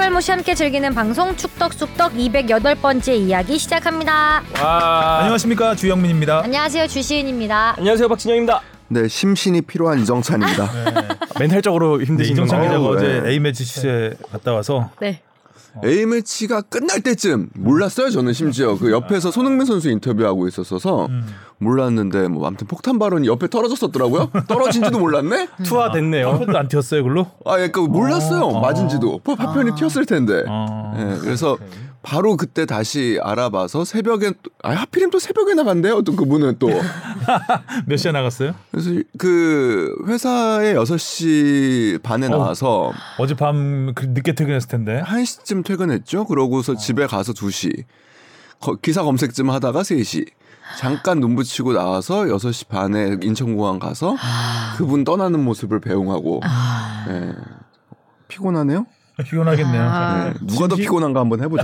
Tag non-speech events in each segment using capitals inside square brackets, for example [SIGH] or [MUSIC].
털갈모씨 함께 즐기는 방송 축덕숙덕 208번째 이야기 시작합니다. 와. 안녕하십니까 주영민입니다. 안녕하세요 주시은입니다. 안녕하세요 박진영입니다. 네, 심신이 필요한 이정찬입니다. 멘탈적으로 네, 힘드신 이정찬 건가요? 기자가 어제 네. A 매치 취재 갔다 와서 네. A 매치가 끝날 때쯤 몰랐어요. 저는 심지어 그 옆에서 손흥민 선수 인터뷰하고 있었어서 몰랐는데 뭐 아무튼 폭탄 발언이 옆에 떨어졌었더라고요. [LAUGHS] 떨어진지도 몰랐네. 투하 됐네요. 한번도 안 튀었어요, 글로? 아, 예, 그 몰랐어요. 맞은지도 뭐 파편이 튀었을 텐데. 어. 예, 그래서 바로 그때 다시 알아봐서 새벽에 또- 아 하필이면 또 새벽에 나간대요. 또 그분은 또 [LAUGHS] 몇 시에 나갔어요? 그래서 그 회사에 6시 반에 나와서 어젯밤 그 늦게 퇴근했을 텐데. 1시쯤 퇴근했죠. 그러고서 집에 가서 2시. 거- 기사 검색 좀 하다가 3시. 잠깐 눈 붙이고 나와서 6시 반에 인천공항 가서 그분 떠나는 모습을 배웅하고. 예. 피곤하네요? 피곤하겠네요. 아. 예. 누가 더 피곤한가 한번 해보자.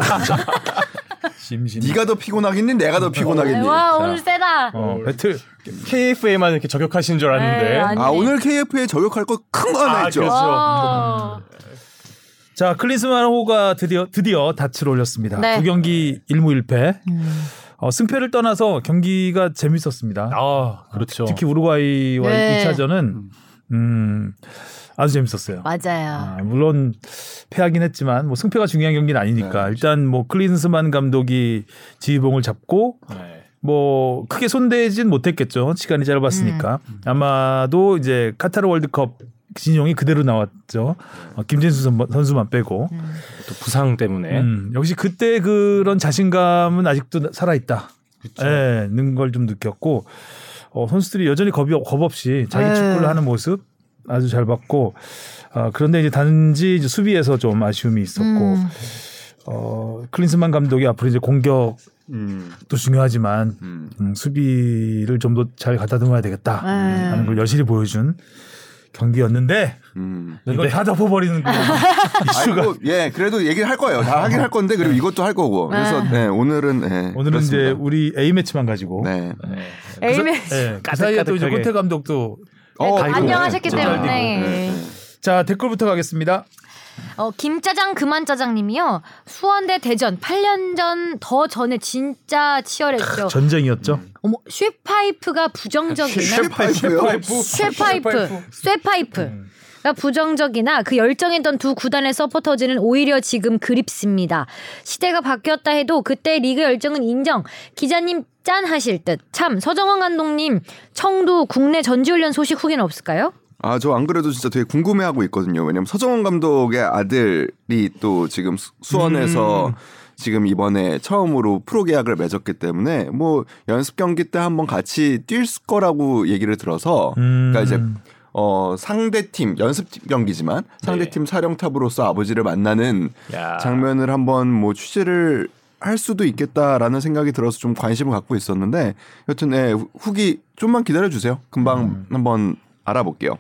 심심. 네가 더 피곤하겠니? 내가 더 피곤하겠니? 와 오늘 세다. 어, 배틀. KFA만 이렇게 저격하신 줄 알았는데. 네, 아니- 아 오늘 KF에 저격할 거 큰 거 하나 아, 있죠. 그렇죠. 와. 자, 클린스만 호가 드디어 드디어 닻을 올렸습니다. 네. 두 경기 1무 1패. 어, 승패를 떠나서 경기가 재밌었습니다. 아 그렇죠. 특히 우루과이와 네. 2차전은 음, 아주 재밌었어요. 맞아요. 아, 물론 패하긴 했지만 뭐 승패가 중요한 경기는 아니니까 네, 일단 뭐 클린스만 감독이 지휘봉을 잡고 네. 뭐 크게 손대진 못했겠죠 시간이 짧았으니까 음. 아마도 이제 카타르 월드컵 진영이 그대로 나왔죠 어, 김진수 선- 선수만 빼고 음. 또 부상 때문에. 음, 역시 그때 그런 자신감은 아직도 살아 있다. 예, 는걸 좀 느꼈고 어, 선수들이 여전히 겁이 겁 없이 자기 네. 축구를 하는 모습 아주 잘 봤고 어, 그런데 이제 단지 이제 수비에서 좀 아쉬움이 있었고 음. 어, 클린스만 감독이 앞으로 이제 공격도 음, 중요하지만 음. 음, 수비를 좀 더잘 가다듬어야 되겠다 네. 하는 걸 여실히 보여준 경기였는데 음. 이걸 다 덮어버리는 그 [LAUGHS] 이슈가 아이고, 예, 그래도 얘기를 할 거예요. 다 하긴 할 건데 그리고 이것도 할 거고. 그래서 네, 오늘은 네, 오늘은 이제 그렇습니다. 우리 A 매치만 가지고 네. A 그, 매치. 사- 예, 그 사이에 또 이제. 호태 감독도 어, 네, 안녕하셨기. 때문에. 네, 네. 자 댓글부터 가겠습니다. 어, 김짜장 그만짜장님이요. 수원대 대전 8년 전 더 전에 진짜 치열했죠. 전쟁이었죠. 어머 쇠파이프가 부정적이나 쇠파이프요? 쇠파이프 쇠파이프가 부정적이나 그 열정했던 두 구단의 서포터즈는 오히려 지금 그립습니다. 시대가 바뀌었다 해도 그때 리그 열정은 인정. 기자님 짠 하실 듯. 참 서정원 감독님 청두 국내 전지훈련 소식 후기는 없을까요? 아, 저 안 그래도 진짜 되게 궁금해하고 있거든요. 왜냐면 서정원 감독의 아들이 또 지금 수- 수원에서 지금 이번에 처음으로 프로 계약을 맺었기 때문에 뭐 연습 경기 때 한번 같이 뛸 거라고 얘기를 들어서 음. 그러니까 이제 어 상대 팀 연습 경기지만 상대 팀 사령탑으로서 아버지를 만나는 야. 장면을 한번 뭐 취재를 할 수도 있겠다라는 생각이 들어서 좀 관심을 갖고 있었는데 여튼 네, 후- 후기 좀만 기다려 주세요. 금방 한번 알아볼게요.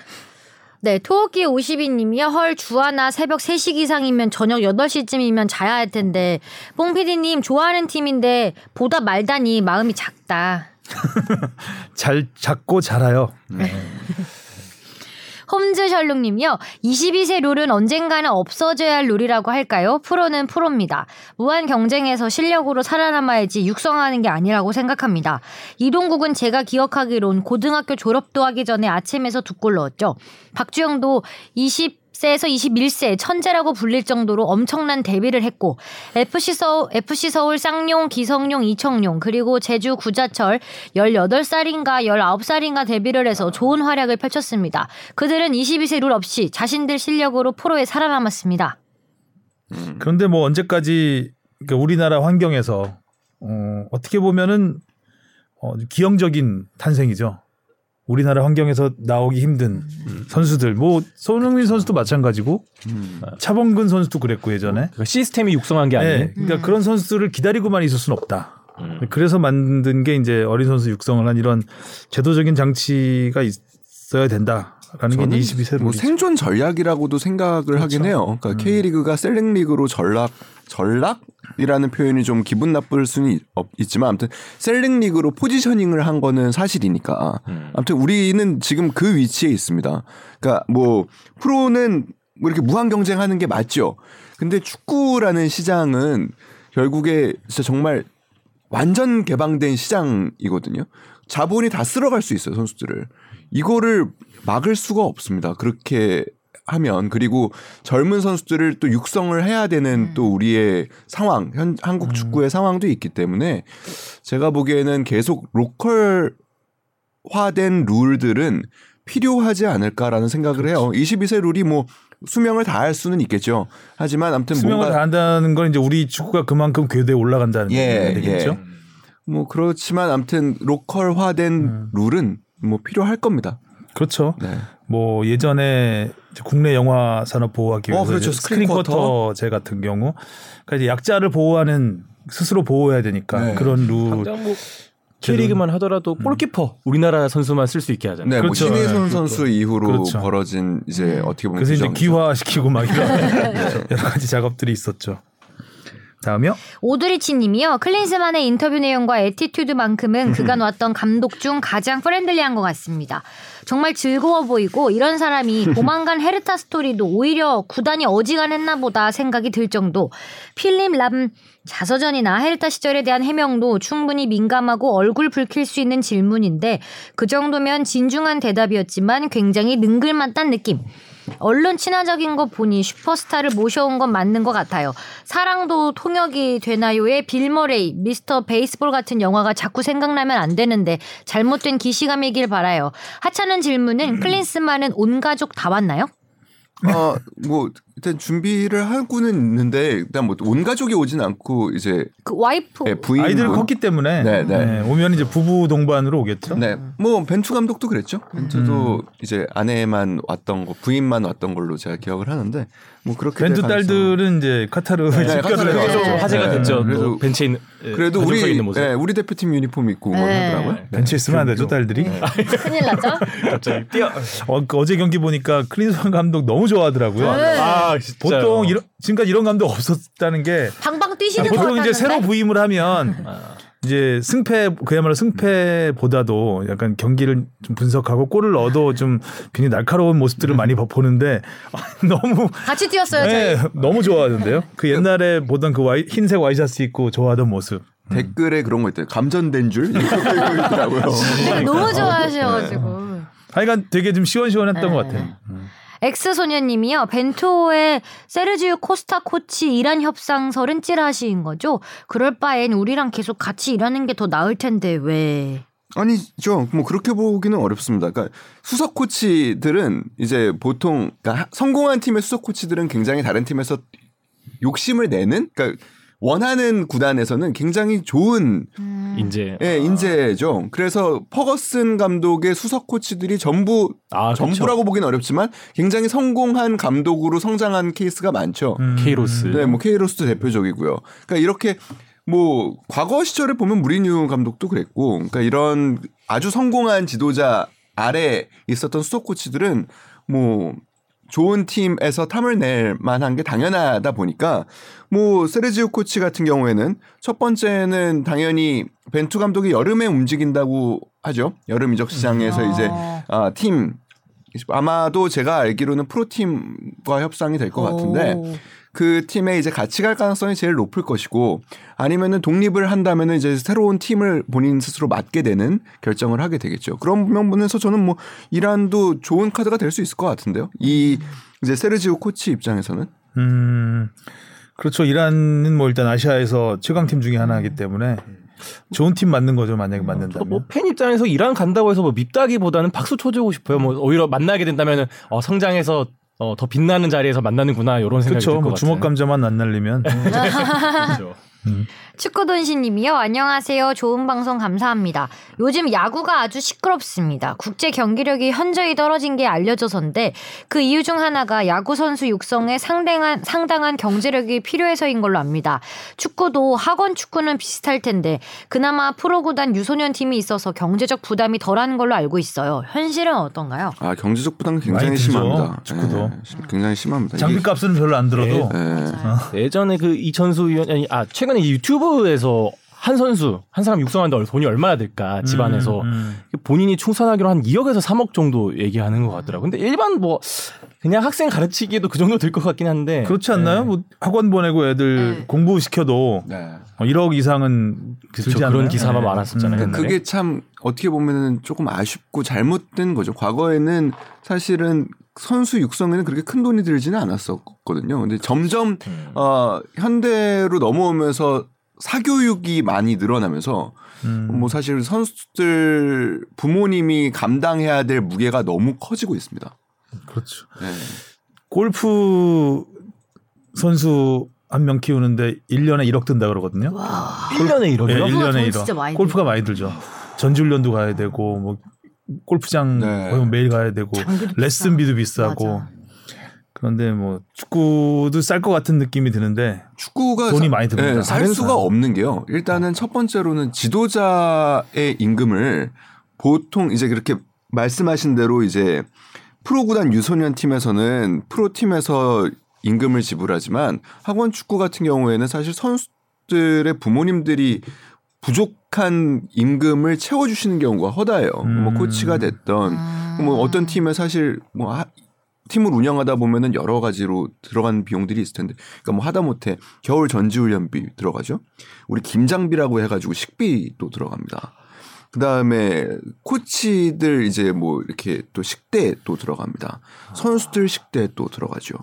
네, 토끼 52님이요. 헐, 주하나 새벽 3시 기상이면 저녁 8시쯤이면 자야 할 텐데. 뽕피디님, 좋아하는 팀인데, 보다 말다니 마음이 작다. [LAUGHS] 잘 잡고 자라요. 홈즈 셜룩님이요. 22세 룰은 언젠가는 없어져야 할 룰이라고 할까요? 프로는 프로입니다. 무한 경쟁에서 실력으로 살아남아야지 육성하는 게 아니라고 생각합니다. 이동국은 제가 기억하기론 고등학교 졸업도 하기 전에 아침에서 두 골 넣었죠. 박주영도 20 세에서 21세 천재라고 불릴 정도로 엄청난 데뷔를 했고 FC 서울, FC 서울 쌍용, 기성용, 이청용 그리고 제주 구자철 18살인가 19살인가 데뷔를 해서 좋은 활약을 펼쳤습니다. 그들은 22세 룰 없이 자신들 실력으로 프로에 살아남았습니다. 그런데 뭐 언제까지 그러니까 우리나라 환경에서 어, 어떻게 보면은 어, 기형적인 탄생이죠. 우리나라 환경에서 나오기 힘든 선수들. 뭐 손흥민 선수도 마찬가지고 차범근 선수도 그랬고 예전에. 그러니까 시스템이 육성한 게 아니에요. 네, 그러니까 그런 선수들을 기다리고만 있을 수는 없다. 그래서 만든 게 이제 어린 선수 육성을 한 이런 제도적인 장치가 있어야 된다 라는 게 저는 이제 22세 뭐. 생존 전략이라고도 생각을 하긴 해요. 그러니까 K리그가 셀렉 리그로 전락 전락이라는 표현이 좀 기분 나쁠 수는 있- 있지만 아무튼 셀렉 리그로 포지셔닝을 한 거는 사실이니까. 아무튼 우리는 지금 그 위치에 있습니다. 그러니까 뭐 프로는 뭐 이렇게 무한 경쟁하는 게 맞죠. 근데 축구라는 시장은 결국에 진짜 정말 완전 개방된 시장이거든요. 자본이 다 쓸어갈 수 있어요 선수들을. 이거를 막을 수가 없습니다. 그렇게 하면 그리고 젊은 선수들을 또 육성을 해야 되는 또 우리의 상황, 현 한국 축구의 상황도 있기 때문에 제가 보기에는 계속 로컬화된 룰들은 필요하지 않을까라는 생각을 해요. 22세 룰이 뭐 수명을 다할 수는 있겠죠. 하지만 아무튼 수명을 뭔가 다한다는 건 이제 우리 축구가 그만큼 궤도에 올라간다는 예, 얘기겠죠. 뭐 그렇지만 아무튼 로컬화된 음. 룰은 뭐 필요할 겁니다. 그렇죠. 네. 뭐 예전에 국내 영화 산업 보호하기 어, 위해서 그렇죠. 이제 스크린 스크린 쿼터제 같은 경우 그러니까 이제 약자를 보호하는 스스로 보호해야 되니까 네. 그런 룰뭐 K리그만 하더라도 골키퍼 우리나라 선수만 쓸 수 있게 하잖아요. 네, 그렇죠. 뭐 신의손 네, 선수 이후로 그렇죠. 벌어진 이제 어떻게 보면 그래서 이제 규정이죠. 귀화시키고 막 이런 [LAUGHS] 여러 가지 작업들이 있었죠. 다음이요. 오드리치 님이요. 클린스만의 인터뷰 내용과 attitude만큼은 [LAUGHS] 그간 봤던 감독 중 가장 friendly한 것 같습니다. 정말 즐거워 보이고 이런 사람이 [LAUGHS] 도망간 헤르타 스토리도 오히려 구단이 어지간했나 보다 생각이 들 정도 필립 람 자서전이나 헤르타 시절에 대한 해명도 충분히 민감하고 얼굴 붉힐 수 있는 질문인데 그 정도면 진중한 대답이었지만 굉장히 능글맞단 느낌. 언론 친화적인 거 보니 슈퍼스타를 모셔온 건 맞는 것 같아요. 사랑도 통역이 되나요의 빌 머레이, 미스터 베이스볼 같은 영화가 자꾸 생각나면 안 되는데 잘못된 기시감이길 바라요. 하찮은 질문은 클린스만은 온 가족 다 왔나요? 어, 뭐 일단 준비를 하고는 있는데 일단 뭐 온 가족이 오진 않고 이제 그 와이프 네, 부인 아이들을 컸기 때문에 네, 네. 네, 오면 이제 부부 동반으로 오겠죠. 네, 뭐 벤투 감독도 그랬죠. 벤투도 음. 이제 아내만 왔던 거, 부인만 왔던 걸로 제가 기억을 하는데 뭐 그렇게 될 벤투 딸들은 이제 카타르 네, 집결을 카타르에 좀 네. 화제가 네. 됐죠. 그래도- 또 벤치에 있는 예, 그래도 우리 있는 모습. 네, 우리 대표팀 유니폼 입고 응원하더라고요. 네. 벤치에 있으면 안 되죠 딸들이. [LAUGHS] 큰일 났죠? 갑자기 뛰어. 어, 그 어제 경기 보니까 클린스만 감독 너무 좋아하더라고요. 네. 아, 진짜. 보통 이런 지금까지 이런 감독 없었다는 게 방방 뛰시는 것 보통 같았는데 이제 새로 부임을 하면 [LAUGHS] 이제 승패 그야말로 승패보다도 약간 경기를 좀 분석하고 골을 넣어도 좀 굉장히 날카로운 모습들을 많이 보는데 [LAUGHS] 너무 같이 뛰었어요 네, 저희. 너무 좋아하던데요. 그 옛날에 보던 그 와이, 흰색 와이셔츠 입고 좋아하던 모습. 댓글에 그런 거 있대요. 감전된 줄 있더라고요. [LAUGHS] 네, 너무 좋아하셔가지고. 하여간 되게 좀 시원시원했던 네. 것 같아요. 엑스 소녀님이요. 벤토의 세르지오 코스타 코치 이란 협상설은 찌라시인 거죠. 그럴 바엔 우리랑 계속 같이 일하는 게 더 나을 텐데 왜? 아니죠. 뭐 그렇게 보기는 어렵습니다. 그러니까 수석 코치들은 이제 보통 그러니까 성공한 팀의 수석 코치들은 굉장히 다른 팀에서 욕심을 내는 그러니까 원하는 구단에서는 굉장히 좋은 인제 예, 인재죠. 그래서 퍼거슨 감독의 수석 코치들이 전부 아. 전부라고 보기는 어렵지만 굉장히 성공한 감독으로 성장한 케이스가 많죠. 음. 케이로스. 네, 뭐 케이로스도 대표적이고요. 그러니까 이렇게 뭐 과거 시절에 보면 무리뉴 감독도 그랬고, 그러니까 이런 아주 성공한 지도자 아래 있었던 수석 코치들은 뭐 좋은 팀에서 탐을 낼 만한 게 당연하다 보니까 뭐 세르지오 코치 같은 경우에는 첫 번째는 당연히 벤투 감독이 여름에 움직인다고 하죠. 여름 이적 시장에서 음. 이제 어. 아, 팀 아마도 제가 알기로는 프로팀과 협상이 될 것 같은데 오. 그 팀에 이제 같이 갈 가능성이 제일 높을 것이고 아니면은 독립을 한다면은 이제 새로운 팀을 본인 스스로 맡게 되는 결정을 하게 되겠죠. 그런 면에서 저는 뭐 이란도 좋은 카드가 될 수 있을 것 같은데요. 이 이제 세르지오 코치 입장에서는 음, 그렇죠. 이란은 뭐 일단 아시아에서 최강팀 중에 하나이기 때문에 좋은 팀 맞는 거죠. 만약에 맞는다면. 뭐팬 입장에서 이란 간다고 해서 뭐 밉다기보다는 박수 쳐주고 싶어요. 뭐 오히려 만나게 된다면은 어, 성장해서 어, 더 빛나는 자리에서 만나는구나 이런 생각이 그렇죠. 들것 뭐 같아요. 주먹 감자만 안 날리면 [LAUGHS] 그렇죠. 축구돈신님이요. 안녕하세요. 좋은 방송 감사합니다. 요즘 야구가 아주 시끄럽습니다. 국제 경기력이 현저히 떨어진 게 알려져서인데 그 이유 중 하나가 야구 선수 육성에 상당한 상당한 경제력이 필요해서인 걸로 압니다. 축구도 학원 축구는 비슷할 텐데 그나마 프로구단 유소년 팀이 있어서 경제적 부담이 덜한 걸로 알고 있어요. 현실은 어떤가요? 아 경제적 부담은 굉장히 많이 들죠. 심합니다. 축구도. 예, 심- 굉장히 심합니다. 장비 값은 별로 안 들어도 이게- 예. 예전에 그 이천수 위원 아니 아 최근에 유튜브 에서 한 선수 한 사람 육성하는데 돈이 얼마나 들까 집안에서 음, 음. 본인이 충산하기로 한 2억에서 3억 정도 얘기하는 것 같더라고. 근데 일반 뭐 그냥 학생 가르치기에도 그 정도 들것 같긴 한데 그렇지 않나요? 뭐 학원 보내고 애들 네. 공부 시켜도 네. 1억 이상은 그쵸, 들지 그런 않나요? 기사만 네. 많았었잖아요. 음. 그게 참 어떻게 보면은 조금 아쉽고 잘못된 거죠. 과거에는 사실은 선수 육성에는 그렇게 큰 돈이 들지는 않았었거든요. 근데 점점 음. 어, 현대로 넘어오면서 사교육이 많이 늘어나면서 음. 뭐 사실 선수들 부모님이 감당해야 될 무게가 너무 커지고 있습니다. 그렇죠. 네. 골프 선수 한 명 키우는데 1년에 1억 든다 그러거든요. 와. 1년에 1억이요? 네, 골프가 1년에 돈 1억. 진짜 많이 골프가 많이 들죠. 전지훈련도 가야 되고 뭐 골프장 네. 거의 매일 가야 되고 레슨비도 비싸고 맞아. 그런데 뭐 축구도 쌀 것 같은 느낌이 드는데 축구가 돈이 사- 많이 듭니다. 네, 살 수가 사람. 없는 게요. 일단은 첫 번째로는 지도자의 임금을 보통 이제 그렇게 말씀하신 대로 이제 프로구단 유소년 팀에서는 프로 팀에서 임금을 지불하지만 학원 축구 같은 경우에는 사실 선수들의 부모님들이 부족한 임금을 채워주시는 경우가 허다해요. 음. 뭐 코치가 됐던 음. 뭐 어떤 팀에 사실 뭐 하- 팀을 운영하다 보면은 여러 가지로 들어가는 비용들이 있을 텐데, 그러니까 뭐 하다못해 겨울 전지훈련비 들어가죠. 우리 김장비라고 해가지고 식비도 들어갑니다. 그 다음에 코치들 이제 뭐 이렇게 또 식대 또 들어갑니다. 선수들 식대 또 들어가죠.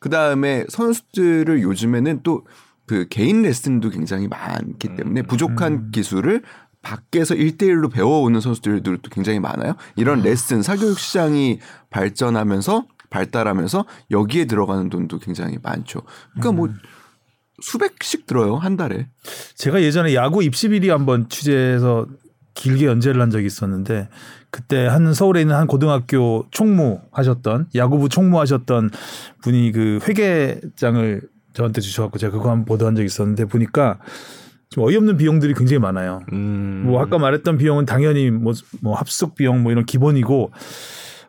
그 다음에 선수들을 요즘에는 또 그 개인 레슨도 굉장히 많기 때문에 부족한 기술을 밖에서 1대1로 배워오는 선수들도 또 굉장히 많아요. 이런 레슨, 사교육 시장이 발전하면서 발달하면서 여기에 들어가는 돈도 굉장히 많죠. 그러니까 뭐 수백씩 들어요, 한 달에. 제가 예전에 야구 입시 비리 한번 취재해서 길게 연재를 한 적이 있었는데 그때 한 서울에 있는 한 고등학교 총무 하셨던 야구부 총무 하셨던 분이 그 회계장을 저한테 주셔갖고 제가 그거 한번 보도한 적이 있었는데 보니까 좀 어이없는 비용들이 굉장히 많아요. 음. 뭐 아까 말했던 비용은 당연히 뭐, 뭐 합숙 비용 뭐 이런 기본이고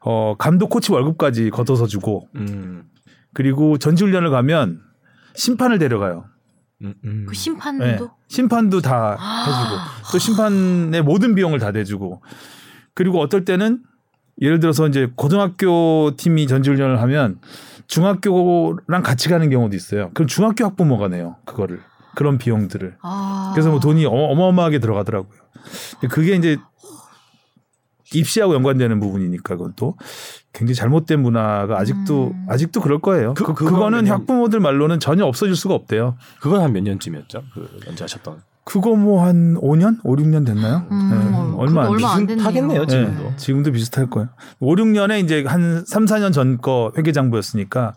어 감독 코치 월급까지 걷어서 주고 음. 그리고 전지훈련을 가면 심판을 데려가요. 음, 음. 그 심판도 네. 심판도 다 해주고 또 심판의 모든 비용을 다 대주고 그리고 어떨 때는 예를 들어서 이제 고등학교 팀이 전지훈련을 하면 중학교랑 같이 가는 경우도 있어요. 그럼 중학교 학부모가 내요 그거를 그런 비용들을. 아. 그래서 뭐 돈이 어- 어마어마하게 들어가더라고요. 그게 이제 입시하고 연관되는 부분이니까 그건 또 굉장히 잘못된 문화가 아직도 음. 아직도 그럴 거예요. 그- 그, 왜냐면- 학부모들 말로는 전혀 없어질 수가 없대요. 그건 한 몇 년쯤이었죠? 그 연재하셨던. 그거 뭐 한 5년, 5, 6년 됐나요? 음, 네, 어, 얼마 안 얼마 안 됐- 됐네요. 하겠네요, 지금도. 네, 지금도 비슷할 거예요. 5, 6년에 이제 한 3, 4년 전 거 회계장부였으니까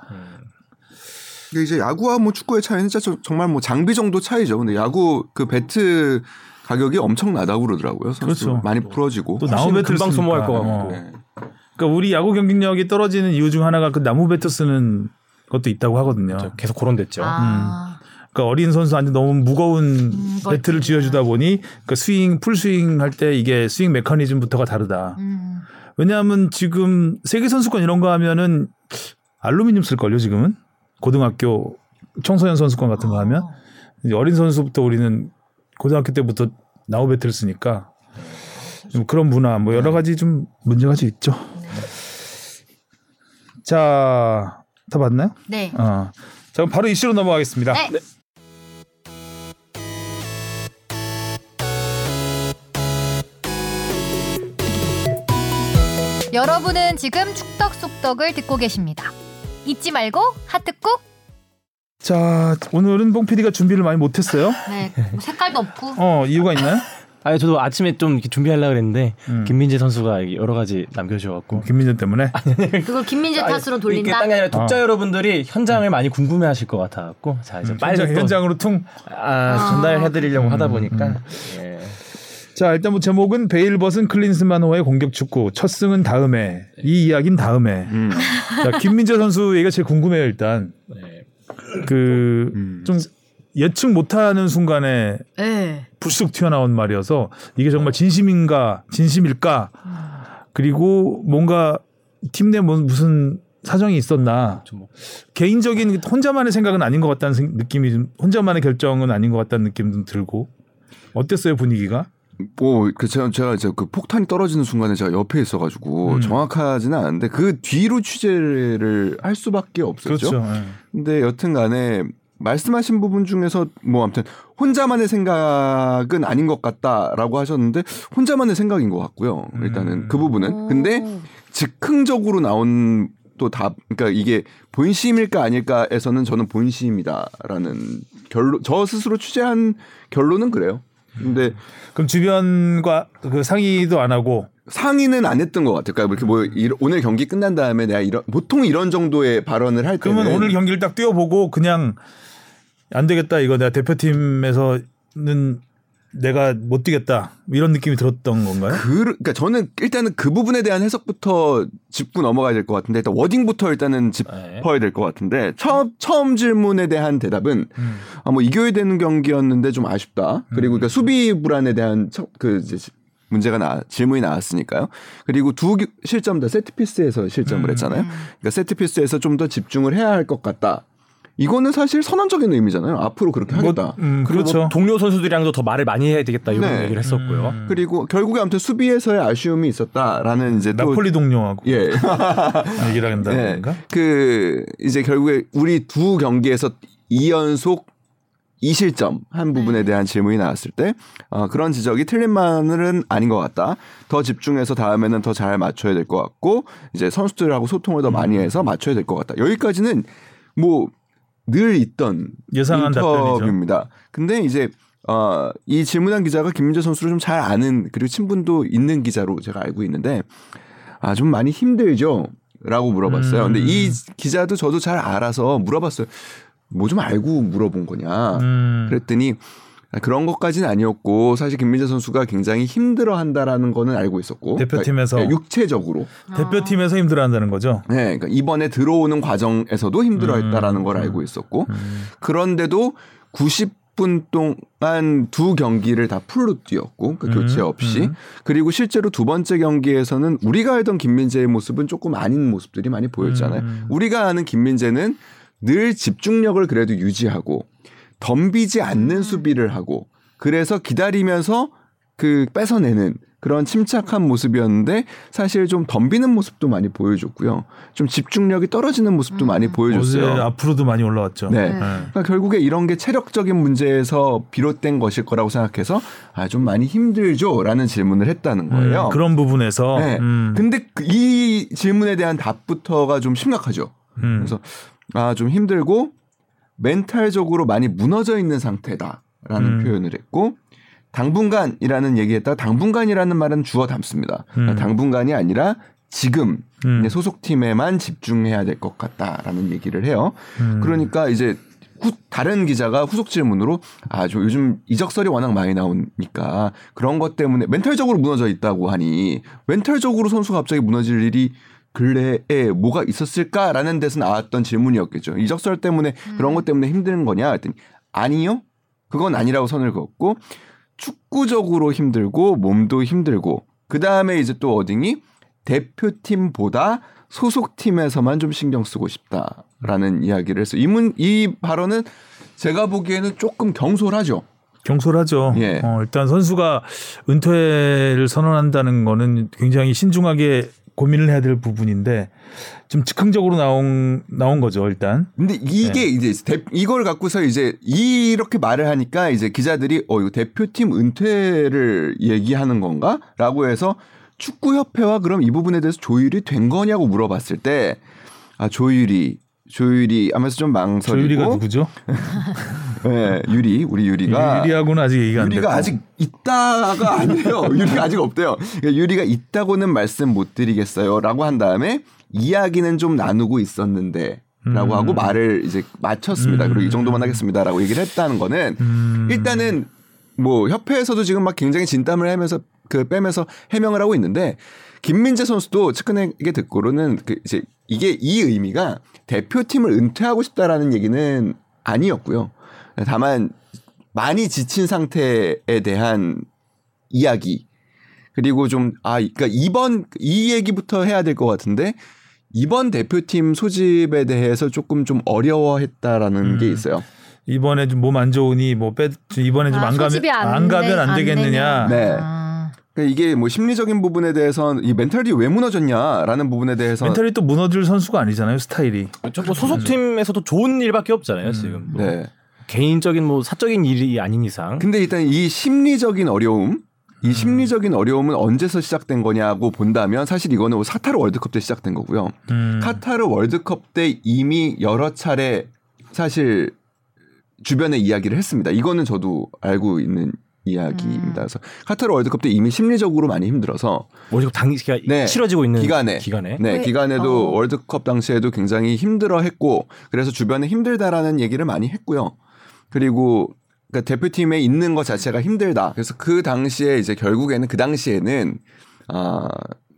근데 이제 야구와 뭐 축구의 차이는 진짜 저- 정말 뭐 장비 정도 차이죠. 근데 야구 그 배트 가격이 엄청나다고 그러더라고요. 선수 그렇죠. 많이 부러지고. 또 나무 배트를 금방 소모할 것 쓰니까. 같고. 어. 네. 그러니까 우리 야구 경기력이 떨어지는 이유 중 하나가 그 나무 배트 쓰는 것도 있다고 하거든요. 저 계속 거론됐죠. 아. 그러니까 어린 선수한테 너무 무거운 음, 배트를 쥐어주다 보니 그 스윙 풀 스윙 할 때 이게 스윙 메커니즘부터가 다르다. 음. 왜냐하면 지금 세계 선수권 이런 거 하면은 알루미늄 쓸 걸요 지금은 고등학교 청소년 선수권 같은 거 하면 어. 이제 어린 선수부터 우리는 고등학교 때부터 나우 배트를 쓰니까 좀 그런 문화 뭐 여러 가지 좀 문제가 좀 있죠. 자, 다 봤나요? 네. 어. 자, 그럼 바로 이슈로 넘어가겠습니다. 네. 여러분은 지금 축덕 속덕을 듣고 계십니다. 잊지 말고 하트 꾹. 자, 오늘은 봉 PD가 준비를 많이 못했어요. 네. 뭐 색깔도 없고. 어, 이유가 있나요? 아니 저도 아침에 좀 이렇게 준비하려고 그랬는데 음. 김민재 선수가 여러 가지 남겨주셔갖고 김민재 때문에. [LAUGHS] 그걸 김민재 탓으로 이게 돌린다. 딴게 아니라 독자 어. 여러분들이 현장을 많이 궁금해하실 것 같아갖고 자 이제 빨리 현장, 또 현장 으로 퉁. 아, 전달해드리려고 하다 음, 보니까 음. 예. 자, 일단 뭐 제목은 베일벗은 클린스만호의 공격 축구. 첫 승은 다음에. 이 이야기는 다음에. 음. 자, 김민재 선수 얘기가 제일 궁금해요, 일단. 네. 그, 음. 좀 예측 못하는 순간에 네. 불쑥 튀어나온 말이어서 이게 정말 진심인가, 진심일까. 그리고 뭔가 팀 내 무슨 사정이 있었나. 좀 뭐, 개인적인 혼자만의 생각은 아닌 것 같다는 생- 느낌이 좀, 혼자만의 결정은 아닌 것 같다는 느낌 좀 들고. 어땠어요 분위기가? 뭐, 그, 제가, 제가 이제 그 폭탄이 떨어지는 순간에 제가 옆에 있어가지고 음. 정확하지는 않은데 그 뒤로 취재를 할 수밖에 없었죠. 그렇죠. 예. 근데 여튼 간에 말씀하신 부분 중에서 뭐 아무튼 혼자만의 생각은 아닌 것 같다라고 하셨는데 혼자만의 생각인 것 같고요. 일단은 음. 그 부분은. 근데 즉흥적으로 나온 또 답, 그러니까 이게 본심일까 아닐까에서는 저는 본심이다라는 결론, 저 스스로 취재한 결론은 그래요. 근데 그럼 주변과 그 상의도 안 하고 상의는 안 했던 것 같아요. 그러니까 이렇게 뭐 이- 오늘 경기 끝난 다음에 내가 이런 보통 이런 정도의 발언을 할 때는 그러면 오늘 경기를 딱 뛰어보고 그냥 안 되겠다 이거 내가 대표팀에서는 내가 못 뛰겠다 이런 느낌이 들었던 건가요? 그, 그러니까 저는 일단은 그 부분에 대한 해석부터 짚고 넘어가야 될 것 같은데 일단 워딩부터 일단은 짚어야 될 것 같은데 처음 처음 질문에 대한 대답은 음. 아, 뭐 이겨야 되는 경기였는데 좀 아쉽다. 그리고 그러니까 수비 불안에 대한 첫- 그 이제 지- 문제가 나 질문이 나왔으니까요. 그리고 두 기- 실점 다 세트피스에서 실점을 음. 했잖아요. 그러니까 세트피스에서 좀 더 집중을 해야 할 것 같다. 이거는 사실 선언적인 의미잖아요. 앞으로 그렇게 뭐, 하겠다. 음, 그리고 그렇죠. 뭐 동료 선수들이랑도 더 말을 많이 해야 되겠다 이런 네. 얘기를 했었고요. 음. 그리고 결국에 아무튼 수비에서의 아쉬움이 있었다라는 이제 또 나폴리 동료하고 예. [LAUGHS] 얘기를 한다는 네. 건가? 그 이제 결국에 우리 두 경기에서 2연속 2실점 한 부분에 대한 질문이 나왔을 때 어, 그런 지적이 틀린 말은 아닌 것 같다. 더 집중해서 다음에는 더 잘 맞춰야 될 것 같고 이제 선수들하고 소통을 더 많이 해서 맞춰야 될 것 같다. 여기까지는 뭐 늘 있던 예상한 인터뷰입니다. 근데 이제 어, 이 질문한 기자가 김민재 선수를 좀 잘 아는 그리고 친분도 있는 기자로 제가 알고 있는데 아 좀 많이 힘들죠? 라고 물어봤어요. 근데 이 기자도 저도 잘 알아서 물어봤어요. 뭐 좀 알고 물어본 거냐. 음. 그랬더니 아, 그런 것까지는 아니었고 사실 김민재 선수가 굉장히 힘들어 한다라는 거는 알고 있었고 대표팀에서. 그러니까 육체적으로 대표팀에서 힘들어한다는 거죠. 네, 그러니까 이번에 들어오는 과정에서도 힘들어했다라는 걸 알고 있었고 그런데도 90분 동안 두 경기를 다 풀로 뛰었고 그 교체 없이 음. 그리고 실제로 두 번째 경기에서는 우리가 알던 김민재의 모습은 조금 아닌 모습들이 많이 보였잖아요. 음. 우리가 아는 김민재는 늘 집중력을 그래도 유지하고 덤비지 않는 수비를 하고 그래서 기다리면서 그 뺏어내는 그런 침착한 모습이었는데 사실 좀 덤비는 모습도 많이 보여줬고요. 좀 집중력이 떨어지는 모습도 많이 어제 보여줬어요. 앞으로도 많이 올라왔죠. 네. 네. 그러니까 결국에 이런 게 체력적인 문제에서 비롯된 것일 거라고 생각해서 아 좀 많이 힘들죠라는 질문을 했다는 거예요. 음, 그런 부분에서 네. 음, 근데 그이 질문에 대한 답부터가 좀 심각하죠. 음. 그래서 아 좀 힘들고 멘탈적으로 많이 무너져 있는 상태다라는 음. 표현을 했고 당분간이라는 얘기했다. 당분간이라는 말은 주어 담습니다. 그러니까 음. 당분간이 아니라 지금 음. 소속팀에만 집중해야 될 것 같다라는 얘기를 해요. 음. 그러니까 이제 후, 다른 기자가 후속 질문으로 아, 저 요즘 이적설이 워낙 많이 나오니까 그런 것 때문에 멘탈적으로 무너져 있다고 하니 멘탈적으로 선수가 갑자기 무너질 일이 근래에 뭐가 있었을까라는 데서 나왔던 질문이었겠죠. 이적설 때문에 그런 것 때문에 힘든 거냐 했더니 아니요. 그건 아니라고 선을 그었고 축구적으로 힘들고 몸도 힘들고 그 다음에 이제 또 어딩이 대표팀보다 소속팀에서만 좀 신경 쓰고 싶다라는 이야기를 했어요. 이, 문, 이 발언은 제가 보기에는 조금 경솔하죠. 경솔하죠. 예. 어, 일단 선수가 은퇴를 선언한다는 거는 굉장히 신중하게 고민을 해야 될 부분인데 좀 즉흥적으로 나온 나온 거죠 일단. 근데 이게 이제 대- 이걸 갖고서 이제 이렇게 말을 하니까 이제 기자들이 어 이거 대표팀 은퇴를 얘기하는 건가라고 해서 축구협회와 그럼 이 부분에 대해서 조율이 된 거냐고 물어봤을 때 아 조율이 조율이 하면서 좀 망설이고 조유리가 누구죠? [LAUGHS] 네, 유리 우리 유리가 유리하고는 아직 얘기가 안 됐고. 유리가 아직 있다가 아니에요. [LAUGHS] 유리가 아직 없대요. 그러니까 유리가 있다고는 말씀 못 드리겠어요라고 한 다음에 이야기는 좀 나누고 있었는데 라고 음. 하고 말을 이제 마쳤습니다. 음. 그리고 이 정도만 하겠습니다라고 얘기를 했다는 거는 음. 일단은 뭐 협회에서도 지금 막 굉장히 진땀을 하면서 그 빼면서 해명을 하고 있는데 김민재 선수도 측근에게 듣고로는 그 이제 이게 이 의미가 대표팀을 은퇴하고 싶다라는 얘기는 아니었고요. 다만 많이 지친 상태에 대한 이야기 그리고 좀 아 그러니까 이번 이 얘기부터 해야 될 것 같은데 이번 대표팀 소집에 대해서 조금 좀 어려워했다라는 음. 게 있어요. 이번에 좀 몸 안 좋으니 뭐 빼, 이번에 좀 아, 안 가면 소집이 안안 가면 되- 안 되겠느냐. 네. 아. 그러니까 이게 뭐 심리적인 부분에 대해서는 이 멘탈이 왜 무너졌냐라는 부분에 대해서 멘탈이 또 무너질 선수가 아니잖아요 스타일이. 저뭐 소속팀에서도 좋은 일밖에 없잖아요 지금. 뭐 네. 개인적인 뭐 사적인 일이 아닌 이상. 근데 일단 이 심리적인 어려움, 이 심리적인 어려움은 언제서 시작된 거냐고 본다면 사실 이거는 사타르 월드컵 때 시작된 거고요. 음. 카타르 월드컵 때 이미 여러 차례 사실 주변에 이야기를 했습니다. 이거는 저도 알고 있는 이야기입니다. 그래서 카타르 월드컵 때 이미 심리적으로 많이 힘들어서 월드컵 당시가 네. 치러지고 있는 기간에 기간에. 네, 왜? 기간에도 어. 월드컵 당시에도 굉장히 힘들어했고 그래서 주변에 힘들다라는 얘기를 많이 했고요. 그리고 그러니까 대표팀에 있는 것 자체가 힘들다. 그래서 그 당시에 이제 결국에는 그 당시에는 아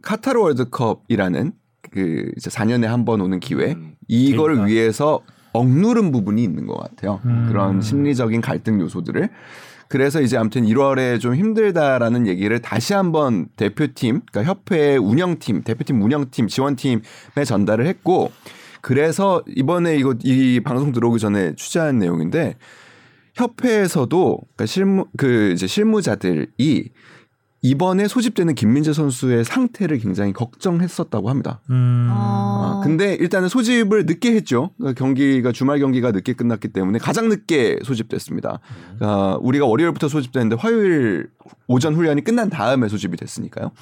카타르 월드컵이라는 그 이제 4년에 한 번 오는 기회 음, 이거를 그러니까. 위해서 억누른 부분이 있는 것 같아요. 음. 그런 심리적인 갈등 요소들을. 그래서 이제 아무튼 1월에 좀 힘들다라는 얘기를 다시 한번 대표팀, 그러니까 협회 운영팀, 대표팀 운영팀, 지원팀에 전달을 했고, 그래서 이번에 이거 이 방송 들어오기 전에 취재한 내용인데 협회에서도 그러니까 실무 그 이제 실무자들이 이번에 소집되는 김민재 선수의 상태를 굉장히 걱정했었다고 합니다. 음. 아, 근데 일단은 소집을 늦게 했죠. 그러니까 경기가 주말 경기가 늦게 끝났기 때문에 가장 늦게 소집됐습니다. 아, 우리가 월요일부터 소집됐는데 화요일 오전 훈련이 끝난 다음에 소집이 됐으니까요.